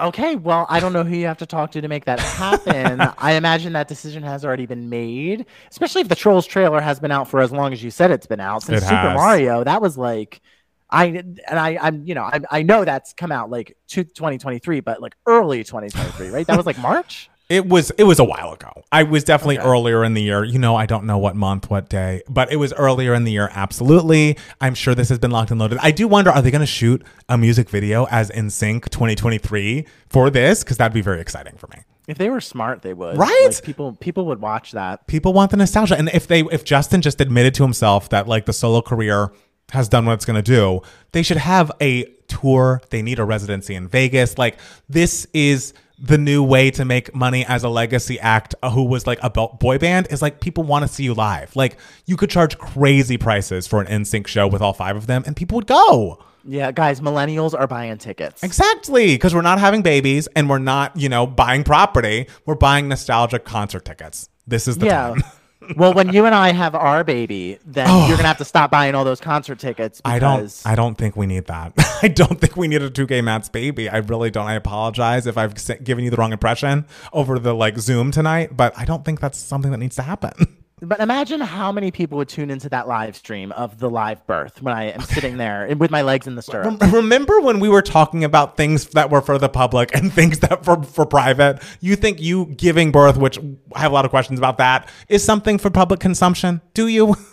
Okay, well, I don't know who you have to talk to to make that happen. I imagine that decision has already been made, especially if the Trolls trailer has been out for as long as you said it's been out since It Super has. Mario. That was like, I and I, I'm you know I, I know that's come out like to 2023, but like early 2023, right? That was like March. It was it was a while ago. I was definitely Okay. earlier in the year. You know, I don't know what month, what day, but it was earlier in the year. Absolutely. I'm sure this has been locked and loaded. I do wonder, are they going to shoot a music video as NSYNC 2023 for this? Because that'd be very exciting for me. If they were smart, they would. Right? Like, people people would watch that. people want the nostalgia and if they if justin just admitted to himself that like the solo career has done what it's going to do they should have a tour they need a residency in vegas like this is the new way to make money as a legacy act uh, who was like a boy band is like people want to see you live. Like you could charge crazy prices for an NSYNC show with all five of them and people would go. Yeah, guys, millennials are buying tickets. Exactly, because we're not having babies and we're not, you know, buying property. We're buying nostalgic concert tickets. This is the Yeah. time. well, when you and I have our baby, then oh. you're gonna have to stop buying all those concert tickets. Because I don't. I don't think we need that. I don't think we need a Two Gay Matt's baby. I really don't. I apologize if I've given you the wrong impression over the like Zoom tonight, but I don't think that's something that needs to happen. But imagine how many people would tune into that live stream of the live birth when I am sitting there with my legs in the stirrup. Remember when we were talking about things that were for the public and things that were for private? You think you giving birth, which I have a lot of questions about that, is something for public consumption? Do you?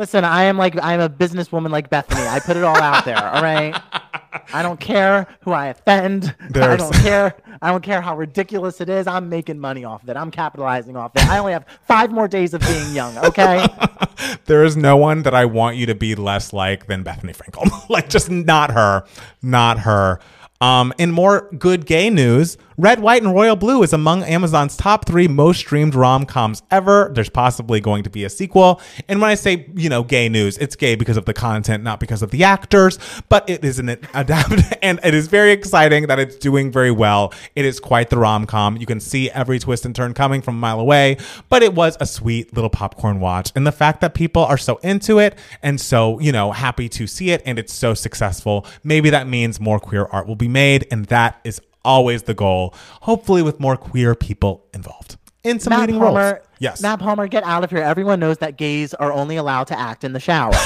Listen, I am like I'm a businesswoman like Bethenny. I put it all out there. All right. I don't care who I offend. I don't care. I don't care how ridiculous it is. I'm making money off of it. I'm capitalizing off it. I only have five more days of being young. Okay. there is no one that I want you to be less like than Bethenny Frankel. like just not her, not her. Um, in more good gay news, Red, White, and Royal Blue is among Amazon's top three most streamed rom coms ever. There's possibly going to be a sequel. And when I say, you know, gay news, it's gay because of the content, not because of the actors, but it is an adapted and it is very exciting that it's doing very well. It is quite the rom com. You can see every twist and turn coming from a mile away, but it was a sweet little popcorn watch. And the fact that people are so into it and so, you know, happy to see it and it's so successful, maybe that means more queer art will be made. And that is always the goal, hopefully with more queer people involved in some Matt leading Palmer. roles. Yes. Matt Palmer, get out of here. Everyone knows that gays are only allowed to act in the shower.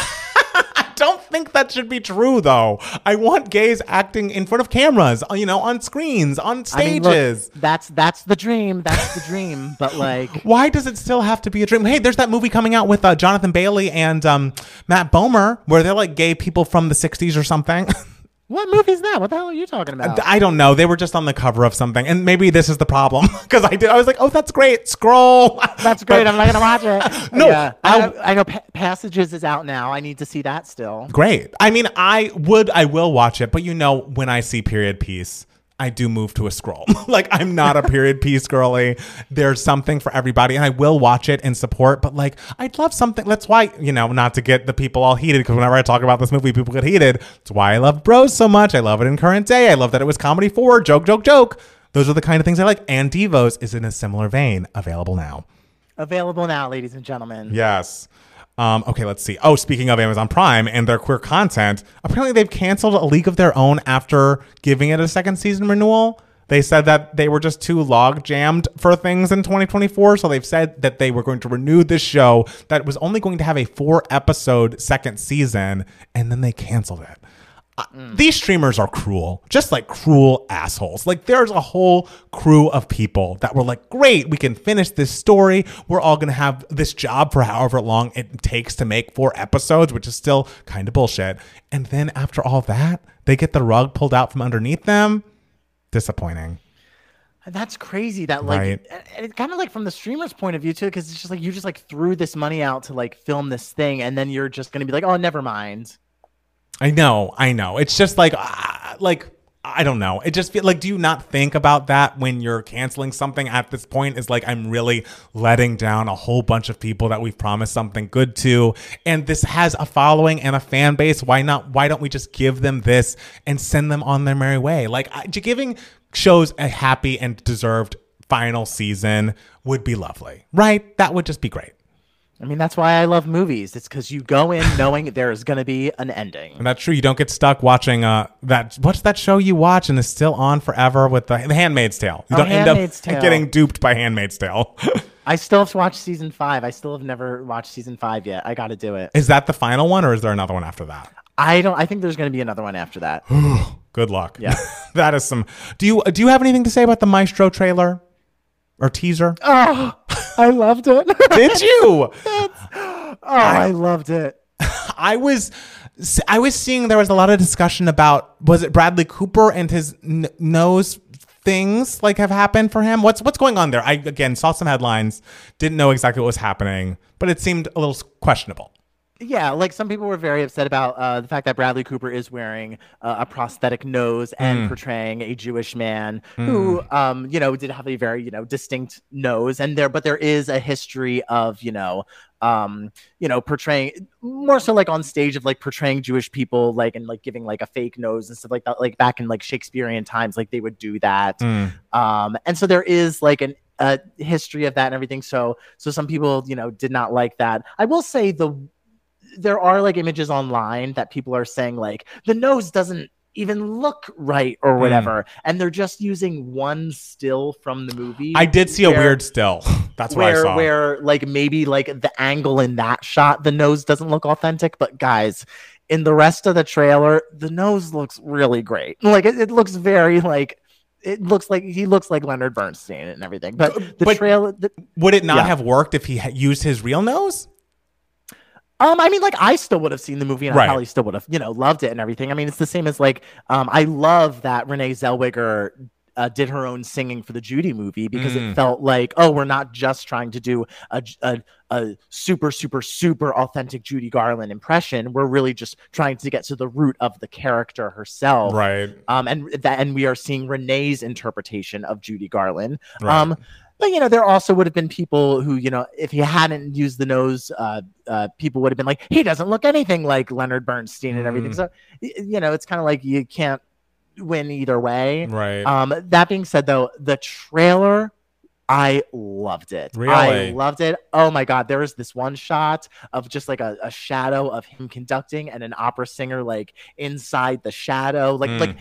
I don't think that should be true though. I want gays acting in front of cameras, uh, you know, on screens, on I mean, look, stages. that's that's the dream. That's the dream. But like, Why does it still have to be a dream? Hey, there's that movie coming out with uh, Jonathan Bailey and um, Matt Bomer where they're like gay people from the 60s or something. what movie is that? What the hell are you talking uh, about? I don't know. They were just on the cover of something, and maybe this is the problem because I did. I was like, "Oh, that's great." Scroll. That's great. I'm not gonna watch it. No, yeah. I, I know pa- Passages is out now. I need to see that still. great. I mean, I would, I will watch it, but you know, when I see period piece, I do move to a scroll. like I'm not a period piece girly. There's something for everybody, and I will watch it and support. But like, I'd love something. That's why you know, not to get the people all heated because whenever I talk about this movie, people get heated. It's why I love Bros so much. I love it in current day. I love that it was comedy forward, joke, joke, joke. Those are the kind of things I like. And DIVOS is in a similar vein. Available now. Available now, ladies and gentlemen. Yes. Um, okay, let's see. Oh, speaking of Amazon Prime and their queer content, apparently they've canceled a League of Their Own after giving it a second season renewal. They said that they were just too log jammed for things in 2024. So they've said that they were going to renew this show that was only going to have a four episode second season, and then they canceled it. Uh, These streamers are cruel, just like cruel assholes. Like, there's a whole crew of people that were like, great, we can finish this story. We're all going to have this job for however long it takes to make four episodes, which is still kind of bullshit. And then after all that, they get the rug pulled out from underneath them. Disappointing. That's crazy. That like, Right. and it's kind of like from the streamer's point of view too, because it's just like you just like threw this money out to like film this thing, and then you're just gonna be like, oh, never mind. I know, I know. It's just like, ah, like I don't know. It just feel like, do you not think about that when you're canceling something at this point? Is like I'm really letting down a whole bunch of people that we've promised something good to, and this has a following and a fan base. Why not? Why don't we just give them this and send them on their merry way? Like I, giving shows a happy and deserved final season would be lovely, right? That would just be great. I mean, that's why I love movies. It's because you go in knowing there is gonna be an ending. And that's true. You don't get stuck watching uh that what's that show you watch and is still on forever with the, the Handmaid's Tale. You Oh, don't Handmaid's end up Tale. getting duped by Handmaid's Tale. I still have to watch season five. I still have never watched season five yet. I got to do it. is that the final one or is there another one after that? I don't. I think there's gonna be another one after that. Good luck. Yeah. that is some Do you do you have anything to say about the Maestro trailer or teaser? oh, I loved it. Did you? oh, I loved it. I was I was seeing there was a lot of discussion about was it Bradley Cooper and his n- nose things like have happened for him. What's what's going on there? I again saw some headlines, didn't know exactly what was happening, but it seemed a little questionable. Yeah, like some people were very upset about uh, the fact that Bradley Cooper is wearing uh, a prosthetic nose and Mm. portraying a Jewish man who, um, you know, did have a very, you know, distinct nose. And there, but there is a history of, you know, um, you know, portraying more so like on stage of like portraying Jewish people, like and like giving like a fake nose and stuff like that. Like back in like Shakespearean times, like they would do that Mm. um and so there is like an a history of that and everything so so some people you know did not like that i will say the there are like images online that people are saying like the nose doesn't even look right or hmm. whatever and they're just using one still from the movie I did see a weird still. That's what I where saw. where like maybe like the angle in that shot the nose doesn't look authentic but guys in the rest of the trailer the nose looks really great like it, it looks very like it looks like he looks like Leonard Bernstein and everything but the But- trailer the, Would it not Yeah. have worked if he had used his real nose? Um, I mean, like I still would have seen the movie and Right. I probably still would have, you know, loved it and everything. I mean, it's the same as like, um, I love that Renee Zellweger uh, did her own singing for the Judy movie because Mm. it felt like, oh, we're not just trying to do a, a a super super super authentic Judy Garland impression. We're really just trying to get to the root of the character herself. Right. Um, and that and we are seeing Renee's interpretation of Judy Garland. Right. Um, but you know, there also would have been people who, you know, if he hadn't used the nose, uh, uh, people would have been like, he doesn't look anything like Leonard Bernstein and everything. Mm. So, you know, it's kind of like you can't win either way. Right. Um, that being said, though, the trailer, I loved it. Really? I loved it. Oh my god, there was this one shot of just like a, a shadow of him conducting and an opera singer like inside the shadow. Like Mm. like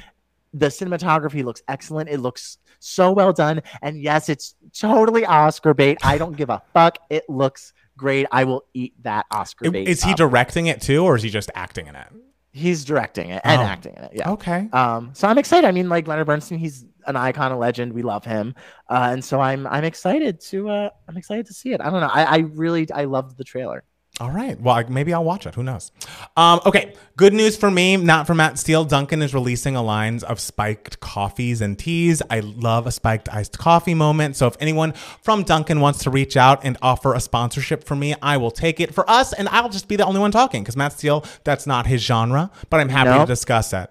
the cinematography looks excellent. It looks so well done. And yes, it's totally Oscar bait. I don't give a fuck. It looks great. I will eat that Oscar bait. Is he up. directing it too, or is he just acting in it? He's directing it and Oh. acting in it. Yeah. Okay. Um, so I'm excited. I mean, like Leonard Bernstein, he's an icon, a legend. We love him, uh, and so I'm I'm excited to uh, I'm excited to see it. I don't know. I, I really I loved the trailer. All right. Well, I- maybe I'll watch it. Who knows? Um, okay. Good news for me, not for Matt Steele. Dunkin' is releasing a line of spiked coffees and teas. I love a spiked iced coffee moment. So if anyone from Dunkin' wants to reach out and offer a sponsorship for me, I will take it for us, and I'll just be the only one talking because Matt Steele, that's not his genre. But I'm happy to discuss it.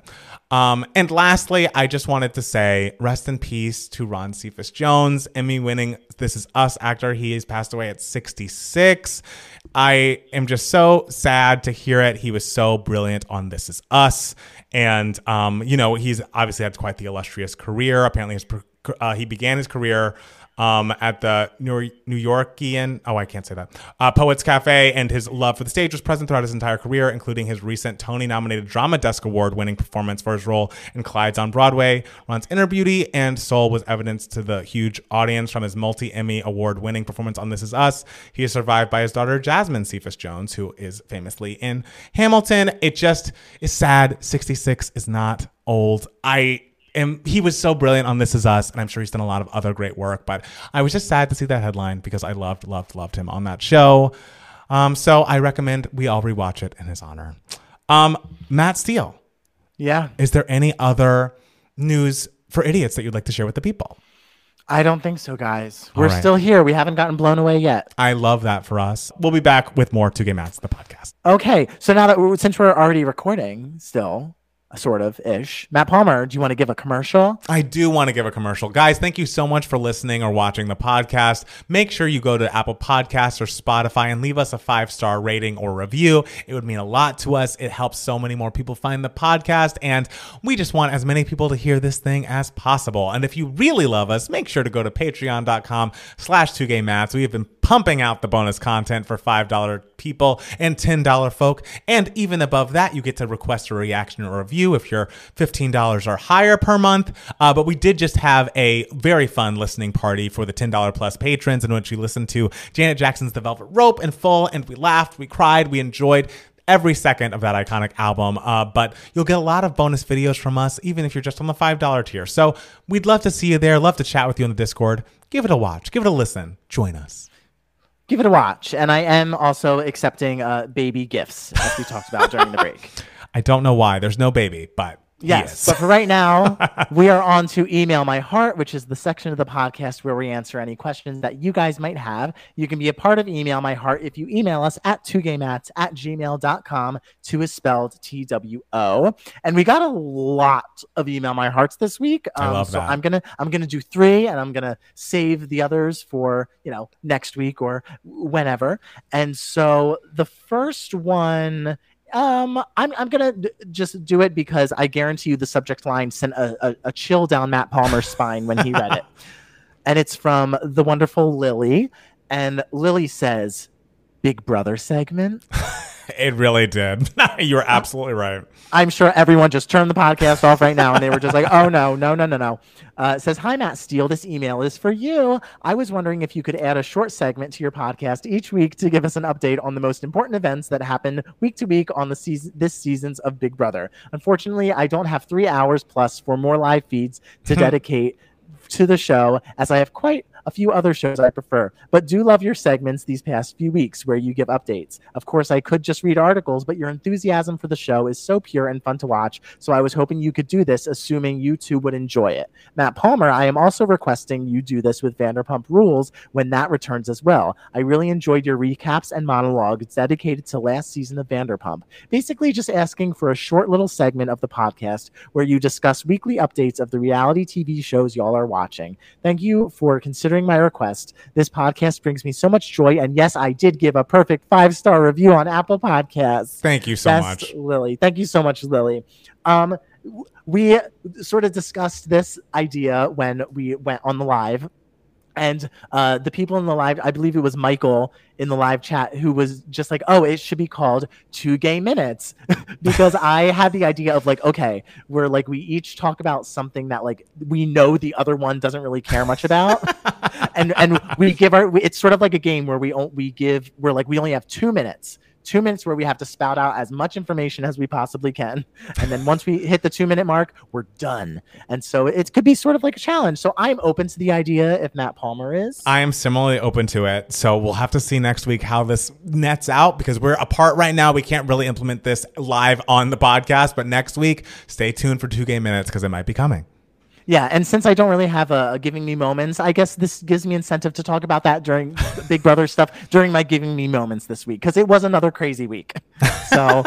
Um, and lastly, I just wanted to say rest in peace to Ron Cephas Jones, Emmy winning This Is Us actor. He has passed away at 66. I am just so sad to hear it. He was so brilliant on This Is Us. And, um, you know, he's obviously had quite the illustrious career. Apparently, his, uh, he began his career um, at the New, New Yorkian, oh, I can't say that, uh, Poets Cafe, and his love for the stage was present throughout his entire career, including his recent Tony nominated Drama Desk Award winning performance for his role in Clyde's on Broadway. Ron's inner beauty and soul was evidence to the huge audience from his multi Emmy award winning performance on This Is Us. He is survived by his daughter, Jasmine Cephas Jones, who is famously in Hamilton. It just is sad. 66 is not old. I and he was so brilliant on This Is Us, and I'm sure he's done a lot of other great work. But I was just sad to see that headline because I loved, loved, loved him on that show. Um, so I recommend we all rewatch it in his honor. Um, Matt Steele, Yeah, is there any other news for idiots that you'd like to share with the people? I don't think so, guys. We're right. still here. We haven't gotten blown away yet. I love that for us. We'll be back with more Two Gay Matts, the podcast. Okay, so now that we're, since we're already recording, still sort of ish, Matt Palmer, do you want to give a commercial? I do want to give a commercial. Guys, thank you so much for listening or watching the podcast. Make sure you go to Apple Podcasts or Spotify and leave us a five star rating or review. It would mean a lot to us. It helps so many more people find the podcast. And we just want as many people to hear this thing as possible. And if you really love us, make sure to go to patreon.com slash two gay matts. We have been pumping out the bonus content for $5 people and $10 folk. And even above that, you get to request a reaction or review if you're $15 or higher per month. Uh, but we did just have a very fun listening party for the $10 plus patrons in which we listened to Janet Jackson's The Velvet Rope in full and we laughed, we cried, we enjoyed every second of that iconic album. Uh, but you'll get a lot of bonus videos from us, even if you're just on the $5 tier. So we'd love to see you there, love to chat with you on the Discord. Give it a watch, give it a listen, join us. Give it a watch. And I am also accepting uh, baby gifts, as we talked about during the break. I don't know why. There's no baby, but Yes, is. but for right now, we are on to email my heart, which is the section of the podcast where we answer any questions that you guys might have. You can be a part of email my heart if you email us at twogaymatts at gmail.com. Two is spelled T W O. And we got a lot of email my hearts this week. I love um, so that. I'm gonna I'm gonna do three and I'm gonna save the others for you know next week or whenever. And so the first one um, I'm I'm gonna d- just do it because I guarantee you the subject line sent a, a, a chill down Matt Palmer's spine when he read it, and it's from the wonderful Lily, and Lily says, "Big Brother segment." It really did. you were absolutely right. I'm sure everyone just turned the podcast off right now and they were just like, oh no, no, no, no, no. Uh, it says, Hi, Matt Steele. This email is for you. I was wondering if you could add a short segment to your podcast each week to give us an update on the most important events that happen week to week on the season, this season's of Big Brother. Unfortunately, I don't have three hours plus for more live feeds to dedicate to the show as I have quite a few other shows I prefer, but do love your segments these past few weeks where you give updates. Of course, I could just read articles, but your enthusiasm for the show is so pure and fun to watch, so I was hoping you could do this, assuming you two would enjoy it. Matt Palmer, I am also requesting you do this with Vanderpump Rules when that returns as well. I really enjoyed your recaps and monologues dedicated to last season of Vanderpump. Basically, just asking for a short little segment of the podcast where you discuss weekly updates of the reality TV shows y'all are watching. Thank you for considering my request. This podcast brings me so much joy. And yes, I did give a perfect five star review on Apple Podcasts. Thank you so Best much. Lily. Thank you so much, Lily. Um, we sort of discussed this idea when we went on the live. And uh, the people in the live, I believe it was Michael in the live chat, who was just like, oh, it should be called Two Gay Minutes. because I had the idea of like, okay, where like we each talk about something that like we know the other one doesn't really care much about. and and we give our, it's sort of like a game where we, we give, we're like, we only have two minutes two minutes where we have to spout out as much information as we possibly can. And then once we hit the two minute mark, we're done. And so it could be sort of like a challenge. So I'm open to the idea if Matt Palmer is. I am similarly open to it. So we'll have to see next week how this nets out because we're apart right now. We can't really implement this live on the podcast, but next week, stay tuned for two gay minutes because it might be coming. Yeah. And since I don't really have a, a giving me moments, I guess this gives me incentive to talk about that during Big Brother stuff during my giving me moments this week because it was another crazy week. So.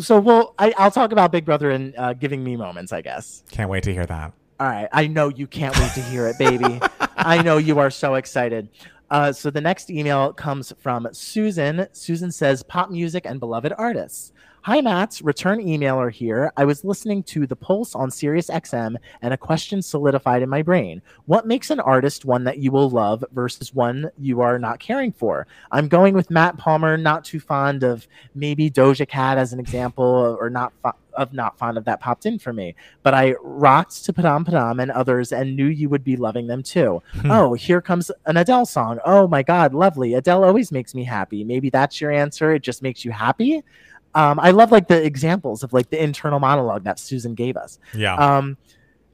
So we'll I, I'll talk about Big Brother and uh, giving me moments, I guess. Can't wait to hear that. All right. I know you can't wait to hear it, baby. I know you are so excited. Uh, so the next email comes from Susan. Susan says, Pop music and beloved artists. Hi, Matt. Return emailer here. I was listening to The Pulse on Sirius XM, and a question solidified in my brain. What makes an artist one that you will love versus one you are not caring for? I'm going with Matt Palmer, not too fond of maybe Doja Cat as an example, uh, or not fo- of not fond of that popped in for me. But I rocked to Padam Padam and others and knew you would be loving them too. Hmm. oh, here comes an Adele song. Oh my God, lovely. Adele always makes me happy. Maybe that's your answer. It just makes you happy. Um, I love like the examples of like the internal monologue that Susan gave us. Yeah. Um,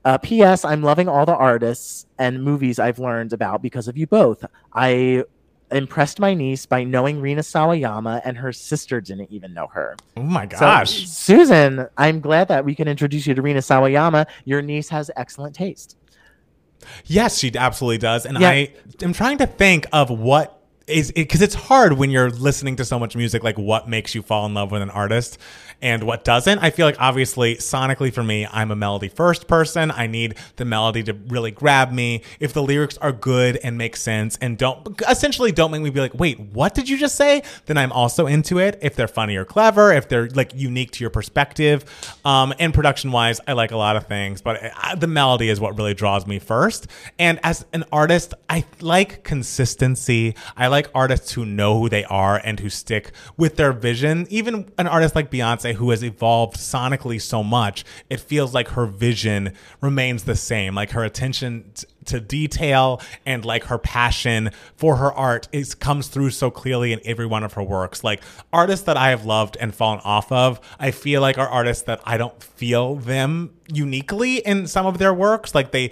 uh, P.S. I'm loving all the artists and movies I've learned about because of you both. I impressed my niece by knowing Rina Sawayama, and her sister didn't even know her. oh my So, gosh. Susan, I'm glad that we can introduce you to Rina Sawayama. Your niece has excellent taste. Yes, she absolutely does. And Yeah. I am trying to think of what is because it's hard when you're listening to so much music, like what makes you fall in love with an artist and what doesn't. I feel like obviously sonically for me, I'm a melody first person. I need the melody to really grab me. If the lyrics are good and make sense and don't essentially don't make me be like, wait, what did you just say? Then I'm also into it. If they're funny or clever, if they're like unique to your perspective, um, and production wise, I like a lot of things, but I, the melody is what really draws me first. And as an artist, I like consistency. I like artists who know who they are and who stick with their vision. Even an artist like Beyonce, who has evolved sonically so much, it feels like her vision remains the same. Like her attention to detail and like her passion for her art is comes through so clearly in every one of her works. Like artists that I have loved and fallen off of, I feel like are artists that I don't feel them uniquely in some of their works. Like they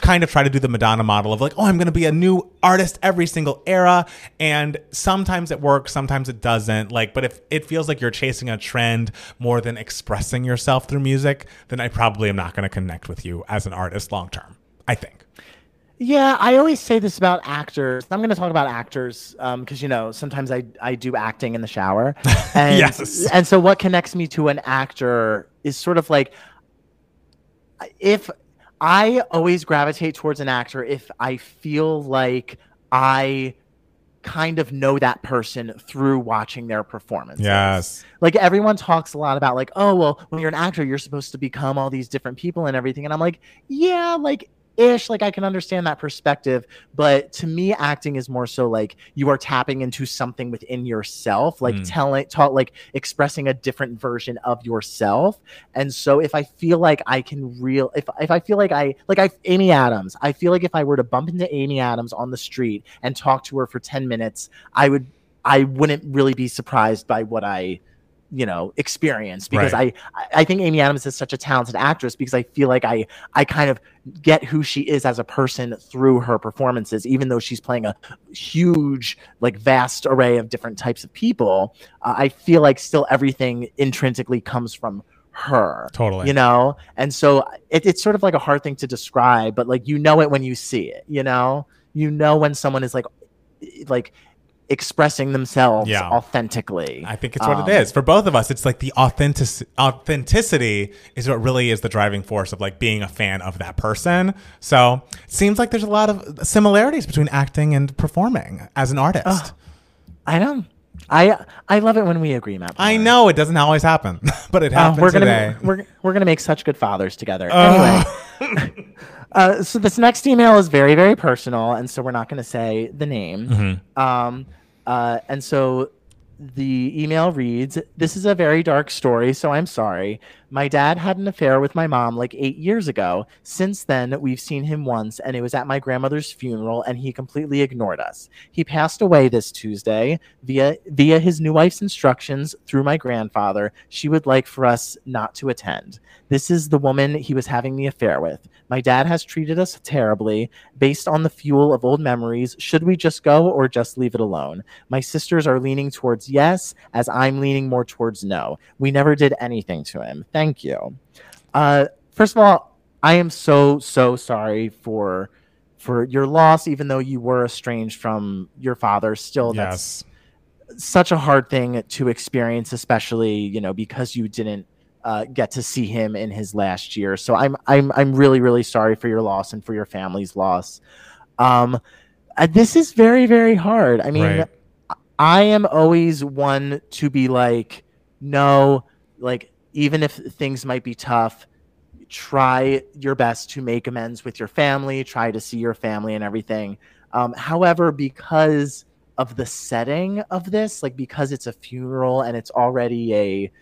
kind of try to do the Madonna model of like, oh, I'm going to be a new artist every single era. And sometimes it works, sometimes it doesn't. Like, but if it feels like you're chasing a trend more than expressing yourself through music, then I probably am not going to connect with you as an artist long term. I think. Yeah, I always say this about actors. I'm going to talk about actors because um, you know sometimes I I do acting in the shower, and Yes. and so what connects me to an actor is sort of like if I always gravitate towards an actor if I feel like I kind of know that person through watching their performance. Yes. Like everyone talks a lot about like, oh well, when you're an actor, you're supposed to become all these different people and everything. And I'm like, yeah, like ish, like I can understand that perspective. But to me, acting is more so like you are tapping into something within yourself, like Mm. telling taught like expressing a different version of yourself. And so if I feel like I can real if if I feel like I like I Amy Adams, I feel like if I were to bump into Amy Adams on the street and talk to her for 10 minutes, I would I wouldn't really be surprised by what I you know experience because Right. I I think Amy Adams is such a talented actress because I feel like I I kind of get who she is as a person through her performances even though she's playing a huge like vast array of different types of people uh, I feel like still everything intrinsically comes from her Totally. you know and so it, it's sort of like a hard thing to describe but like you know it when you see it you know you know when someone is like like expressing themselves Yeah. authentically I think it's what Um, it is for both of us. It's like the authentic authenticity is what really is the driving force of like being a fan of that person. So it seems like there's a lot of similarities between acting and performing as an artist. I know. I I love it when we agree, Matt. I know it doesn't always happen, but it Uh, we're gonna today. we're we're gonna make such good fathers together. Oh. Anyway, uh, so this next email is very very personal, and so we're not gonna say the name. Mm-hmm. Um, uh, and so the email reads This is a very dark story, so I'm sorry. My dad had an affair with my mom like eight years ago. Since then, we've seen him once, and it was at my grandmother's funeral, and he completely ignored us. He passed away this Tuesday via via his new wife's instructions through my grandfather. She would like for us not to attend. This is the woman he was having the affair with. My dad has treated us terribly. Based on the fuel of old memories, should we just go or just leave it alone? My sisters are leaning towards yes, as I'm leaning more towards no. We never did anything to him. Thank you. Uh, first of all, I am so so sorry for for your loss. Even though you were estranged from your father, still that's yes. such a hard thing to experience, especially you know because you didn't uh, get to see him in his last year. So I'm I'm I'm really really sorry for your loss and for your family's loss. Um, uh, this is very very hard. I mean, Right. I am always one to be like, no, like even if things might be tough, try your best to make amends with your family, try to see your family and everything. Um, however, because of the setting of this, like because it's a funeral and it's already a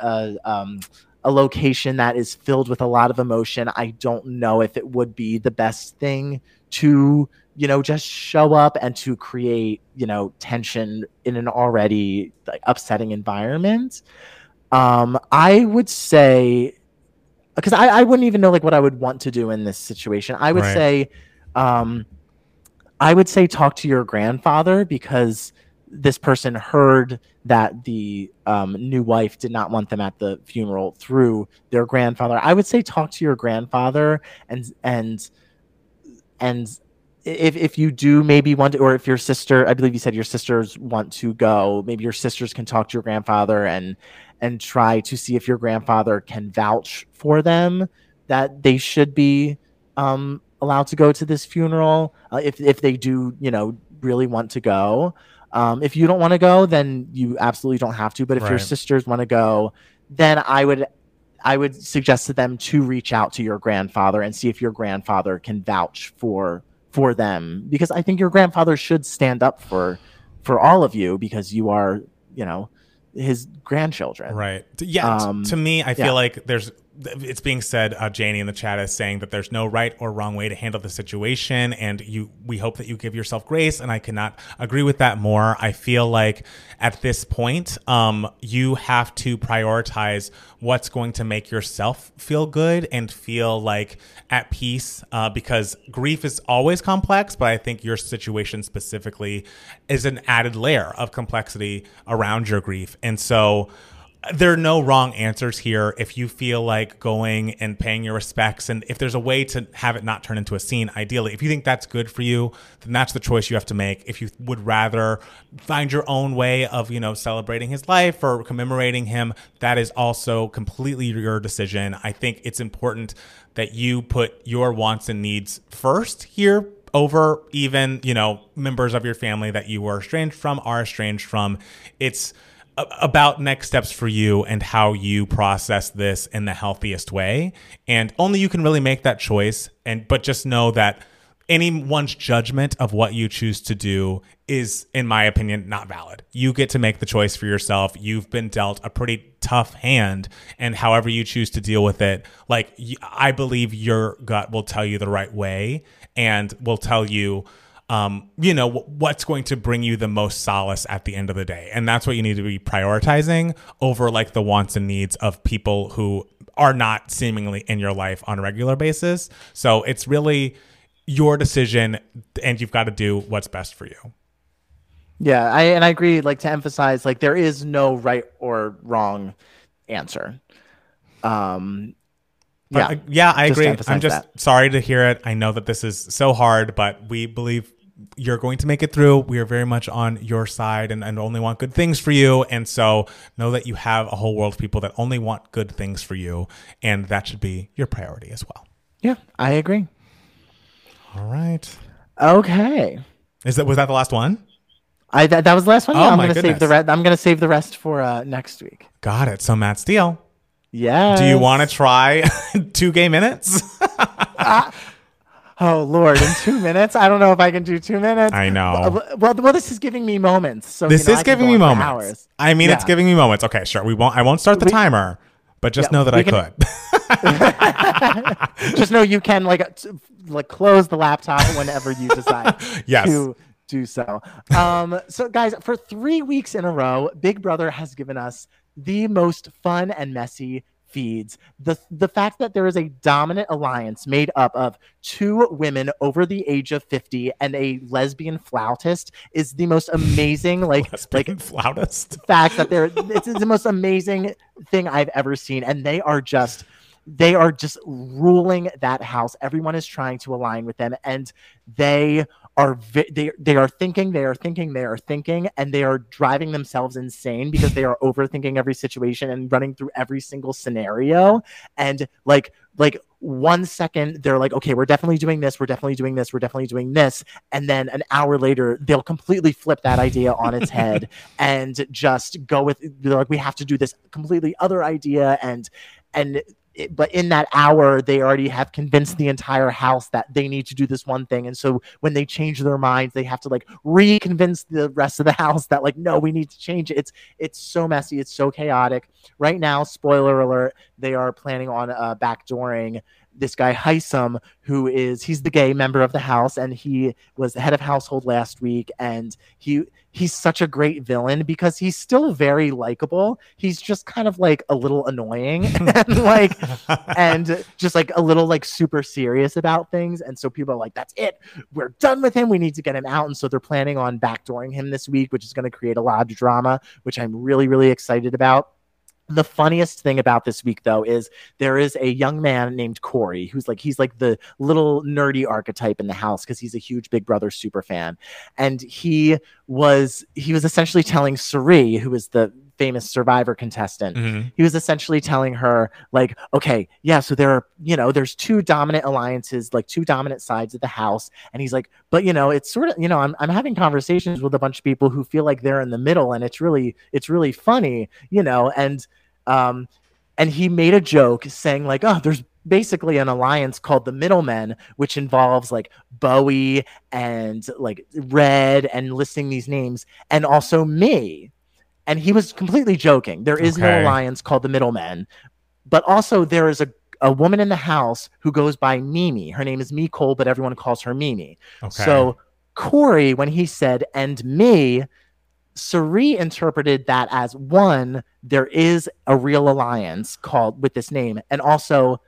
uh, um, a location that is filled with a lot of emotion, I don't know if it would be the best thing to you know just show up and to create you know tension in an already like upsetting environment. Um, I would say because I, I wouldn't even know like what I would want to do in this situation. I would Right. say, um, I would say talk to your grandfather because this person heard that the um, new wife did not want them at the funeral through their grandfather. I would say talk to your grandfather and and and if if you do maybe want to, or if your sister, I believe you said your sisters want to go, maybe your sisters can talk to your grandfather and and try to see if your grandfather can vouch for them that they should be um, allowed to go to this funeral uh, if if they do, you know, really want to go. Um, if you don't want to go, then you absolutely don't have to. But if your sisters want to go, then I would I would suggest to them to reach out to your grandfather and see if your grandfather can vouch for for them because I think your grandfather should stand up for for all of you because you are, you know, his grandchildren. Right. Yeah. Um, to me, I feel yeah. like there's it's being said, uh, Janie in the chat is saying that there's no right or wrong way to handle the situation, and you. We hope that you give yourself grace, and I cannot agree with that more. I feel like at this point, um, you have to prioritize what's going to make yourself feel good and feel like at peace, uh, because grief is always complex, but I think your situation specifically is an added layer of complexity around your grief, and so there are no wrong answers here. If you feel like going and paying your respects, and if there's a way to have it not turn into a scene, ideally, if you think that's good for you, then that's the choice you have to make. If you would rather find your own way of, you know, celebrating his life or commemorating him, that is also completely your decision. I think it's important that you put your wants and needs first here over even, you know, members of your family that you were estranged from, are estranged from. It's, about next steps for you and how you process this in the healthiest way. And only you can really make that choice. And but just know that anyone's judgment of what you choose to do is in my opinion not valid. You get to make the choice for yourself. You've been dealt a pretty tough hand and however you choose to deal with it like i believe your gut will tell you the right way and will tell you um, you know, what's going to bring you the most solace at the end of the day. And that's what you need to be prioritizing over like the wants and needs of people who are not seemingly in your life on a regular basis. So it's really your decision and you've got to do what's best for you. Yeah, I and I agree like to emphasize like there is no right or wrong answer. Um yeah, uh, yeah, I agree. I'm just that. sorry to hear it. I know that this is so hard, but we believe you're going to make it through. We are very much on your side and, and only want good things for you. And so know that you have a whole world of people that only want good things for you. And that should be your priority as well. Yeah, I agree. All right. Okay. Is that was that the last one? I that, that was the last one. Oh, yeah, I'm gonna save the rest. I'm gonna save the rest for uh, next week. Got it. So Matt Steele. Yeah. Do you want to try two gay minutes? uh, Oh Lord! In two minutes, I don't know if I can do two minutes. I know. Well, well, this is giving me moments. So this you know, is giving me moments. Hours. I mean, yeah. it's giving me moments. Okay, sure. We won't. I won't start the we, timer, but just yeah, know that I can, could. just know you can like like close the laptop whenever you decide yes. to do so. Um, so guys, for three weeks in a row, Big Brother has given us the most fun and messy feeds the the fact that there is a dominant alliance made up of two women over the age of 50 and a lesbian flautist is the most amazing like lesbian like flautist? fact that they're it's the most amazing thing I've ever seen. And they are just they are just ruling that house. Everyone is trying to align with them and they are vi- they they are thinking, they are thinking, they are thinking, and they are driving themselves insane because they are overthinking every situation and running through every single scenario. And like like one second they're like, okay, we're definitely doing this, we're definitely doing this, we're definitely doing this, and then an hour later they'll completely flip that idea on its head and just go with they're like, we have to do this completely other idea and and it, but in that hour they already have convinced the entire house that they need to do this one thing. And so when they change their minds they have to like reconvince the rest of the house that like no we need to change it. It's it's so messy. It's so chaotic. Right now spoiler alert they are planning on uh, backdooring this guy Hisam, who is he's the gay member of the house, and he was the head of household last week, and he he's such a great villain because he's still very likable. He's just kind of like a little annoying and like and just like a little like super serious about things. And so people are like, that's it. We're done with him. We need to get him out. And so they're planning on backdooring him this week, which is going to create a lot of drama, which I'm really, really excited about. The funniest thing about this week, though, is there is a young man named Cory who's like, he's like the little nerdy archetype in the house because he's a huge Big Brother super fan. And he was, he was essentially telling Cirie, who is the famous survivor contestant mm-hmm. he was essentially telling her like okay yeah so there are you know there's two dominant alliances like two dominant sides of the house and he's like but you know it's sort of you know I'm, I'm having conversations with a bunch of people who feel like they're in the middle and it's really it's really funny you know and um, and he made a joke saying like, "Oh, there's basically an alliance called the Middlemen, which involves like Bowie and like Red and listing these names, and also me." And he was completely joking. There is okay. no alliance called the Middlemen, but also there is a a woman in the house who goes by Mimi. Her name is Cole, but everyone calls her Mimi. Okay. So Cory, when he said "and me," Cirie interpreted that as one, there is a real alliance called with this name, and also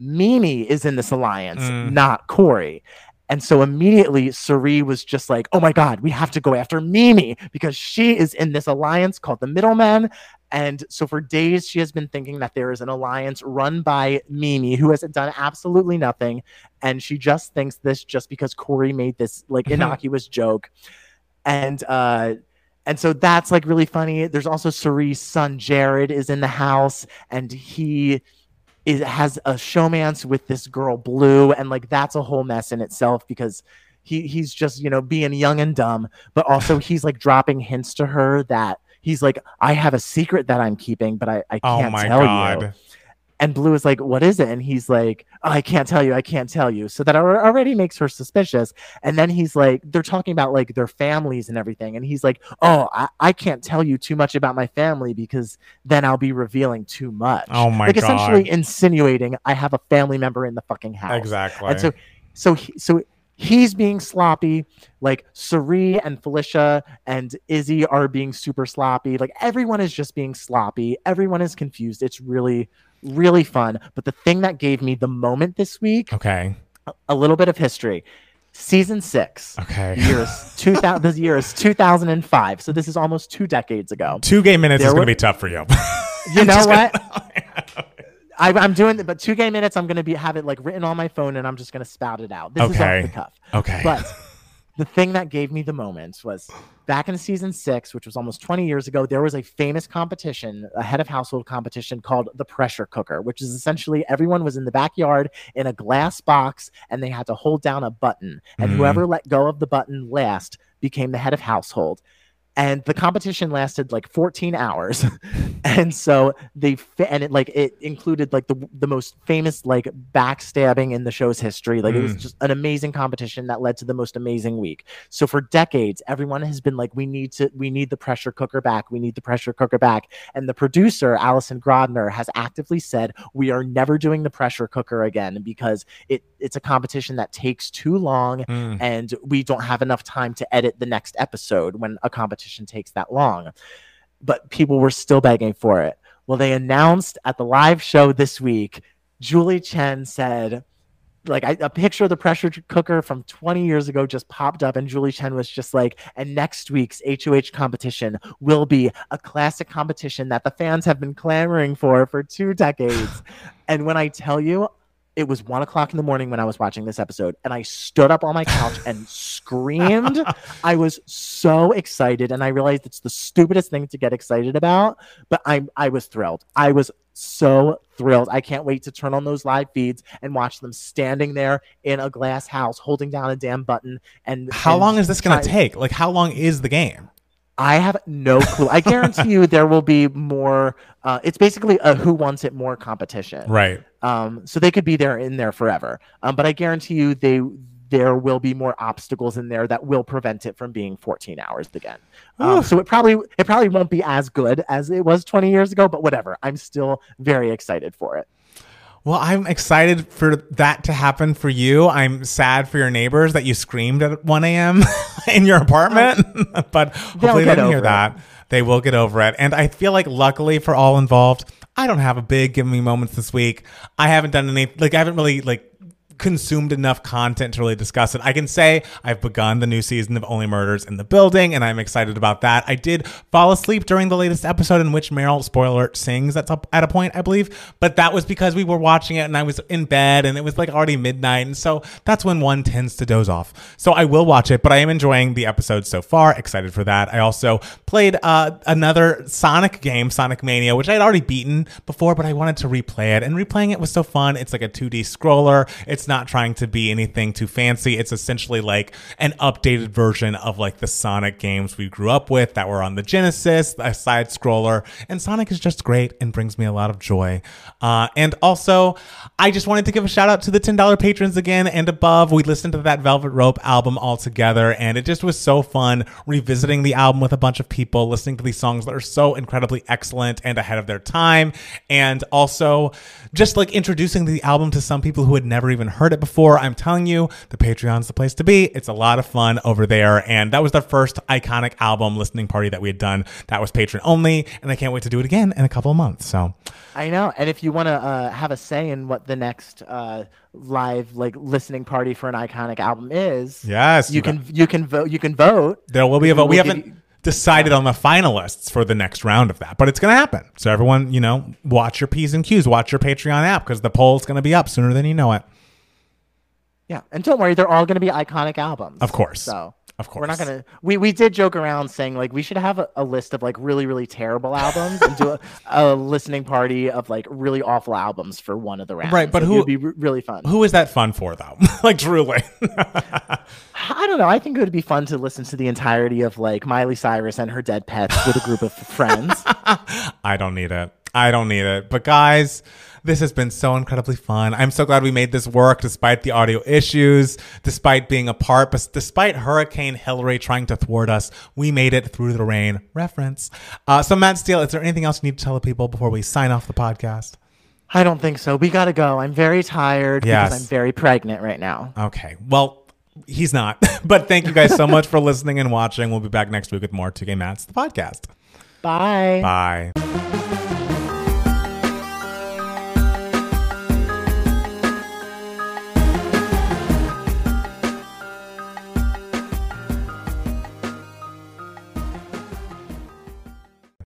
Mimi is in this alliance, Mm. not Cory. And so immediately Cirie was just like, oh my God, we have to go after Mimi because she is in this alliance called the Middlemen. And so for days, she has been thinking that there is an alliance run by Mimi, who has done absolutely nothing. And she just thinks this just because Cory made this like Mhm. innocuous joke. And uh and so that's like really funny. There's also Cirie's son Jared is in the house, and he is has a showmance with this girl Blue, and like that's a whole mess in itself because he he's just you know being young and dumb, but also he's like dropping hints to her that he's like I have a secret that I'm keeping, but I I Oh can't my tell god. you. And Blue is like, "What is it?" And he's like, oh, "I can't tell you. I can't tell you." So that already makes her suspicious. And then he's like, they're talking about like their families and everything, and he's like, "Oh, I, I can't tell you too much about my family because then I'll be revealing too much." Oh my like god. essentially insinuating I have a family member in the fucking house. Exactly. And so, so, he, so he's being sloppy. Like Cirie and Felicia and Izzy are being super sloppy. Like everyone is just being sloppy. Everyone is confused. It's really, really fun. But the thing that gave me the moment this week, okay. a little bit of history. Season six. Okay. Year is 2000. This year is 2005. So this is almost two decades ago. Two gay minutes There is going to be tough for you. You know what? gonna- I, I'm doing, but two gay minutes. I'm gonna be have it like written on my phone, and I'm just gonna spout it out. This is off the cuff. okay. But the thing that gave me the moments was back in season six, which was almost 20 years ago, there was a famous competition, a head of household competition called the pressure cooker, which is essentially everyone was in the backyard in a glass box and they had to hold down a button. And Mm. whoever let go of the button last became the head of household. And the competition lasted like 14 hours. and so they and it like it included like the the most famous like backstabbing in the show's history. Like it was Mm. just an amazing competition that led to the most amazing week. So for decades, everyone has been like, we need to, we need the pressure cooker back. We need the pressure cooker back. And the producer, Allison Grodner, has actively said we are never doing the pressure cooker again because it it's a competition that takes too long Mm. and we don't have enough time to edit the next episode when a competition takes that long. But people were still begging for it. Well, they announced at the live show this week, Julie Chen said, like I, a picture of the pressure cooker from 20 years ago just popped up, and Julie Chen was just like, and next week's HOH competition will be a classic competition that the fans have been clamoring for for two decades. and when I tell you, it was one o'clock in the morning when I was watching this episode, and I stood up on my couch and screamed. I was so excited, and I realized it's the stupidest thing to get excited about, but I I was thrilled. I was so thrilled. I can't wait to turn on those live feeds and watch them standing there in a glass house holding down a damn button. And How and long is this going to take? Like, how long is the game? I have no clue. I guarantee you there will be more. Uh, it's basically a who wants it more competition. Right. Um, so they could be there in there forever. Um, but I guarantee you they there will be more obstacles in there that will prevent it from being 14 hours again. Um, so it probably it probably won't be as good as it was 20 years ago, but whatever. I'm still very excited for it. Well, I'm excited for that to happen for you. I'm sad for your neighbors that you screamed at 1 a.m. in your apartment, but hopefully they didn't hear it. that. They will get over it. And I feel like, luckily for all involved, I don't have a big give me moments this week. I haven't done any, like, I haven't really, like, consumed enough content to really discuss it. I can say I've begun the new season of Only Murders in the Building, and I'm excited about that. I did fall asleep during the latest episode in which Meryl, spoiler alert, sings at, at a point, I believe, but that was because we were watching it and I was in bed and it was like already midnight, and so that's when one tends to doze off. So I will watch it, but I am enjoying the episode so far. Excited for that. I also played uh, another Sonic game, Sonic Mania, which I'd already beaten before, but I wanted to replay it, and replaying it was so fun. It's like a 2D scroller. It's Not trying to be anything too fancy. It's essentially like an updated version of like the Sonic games we grew up with that were on the Genesis, a side scroller. And Sonic is just great and brings me a lot of joy. Uh, and also, I just wanted to give a shout out to the $10 patrons again and above. We listened to that Velvet Rope album all together, and it just was so fun revisiting the album with a bunch of people, listening to these songs that are so incredibly excellent and ahead of their time. And also, just like introducing the album to some people who had never even heard it before. I'm telling you, the Patreon's the place to be. It's a lot of fun over there. And that was the first iconic album listening party that we had done. That was patron only. And I can't wait to do it again in a couple of months. So I know. And if you want to uh, have a say in what the next uh, live like listening party for an iconic album is, Yes, you you can you can vote. You can vote. there will be a vote. We We'll haven't you- decided on the finalists for the next round of that, but it's going to happen. So everyone, you know, watch your P's and Q's, watch your Patreon app because the poll's going to be up sooner than you know it. Yeah, and don't worry, they're all going to be iconic albums. Of course. So Of course. we're not gonna. We we did joke around saying like we should have a, a list of like really really terrible albums and do a, a listening party of like really awful albums for one of the rounds. Right, but Like, who- would be re- really fun. Who is that fun for though? like truly. I don't know. I think it would be fun to listen to the entirety of like Miley Cyrus and her dead pets with a group of friends. I don't need it. I don't need it. But guys, this has been so incredibly fun. I'm so glad we made this work despite the audio issues, despite being apart, but despite Hurricane Hilary trying to thwart us, we made it through the rain. Reference. Uh, so Matt Steele, is there anything else you need to tell the people before we sign off the podcast? I don't think so. We gotta go. I'm very tired Yes. because I'm very pregnant right now. Okay. Well, he's not. but thank you guys so much for listening and watching. We'll be back next week with more Two Gay Matts, the podcast. Bye. Bye.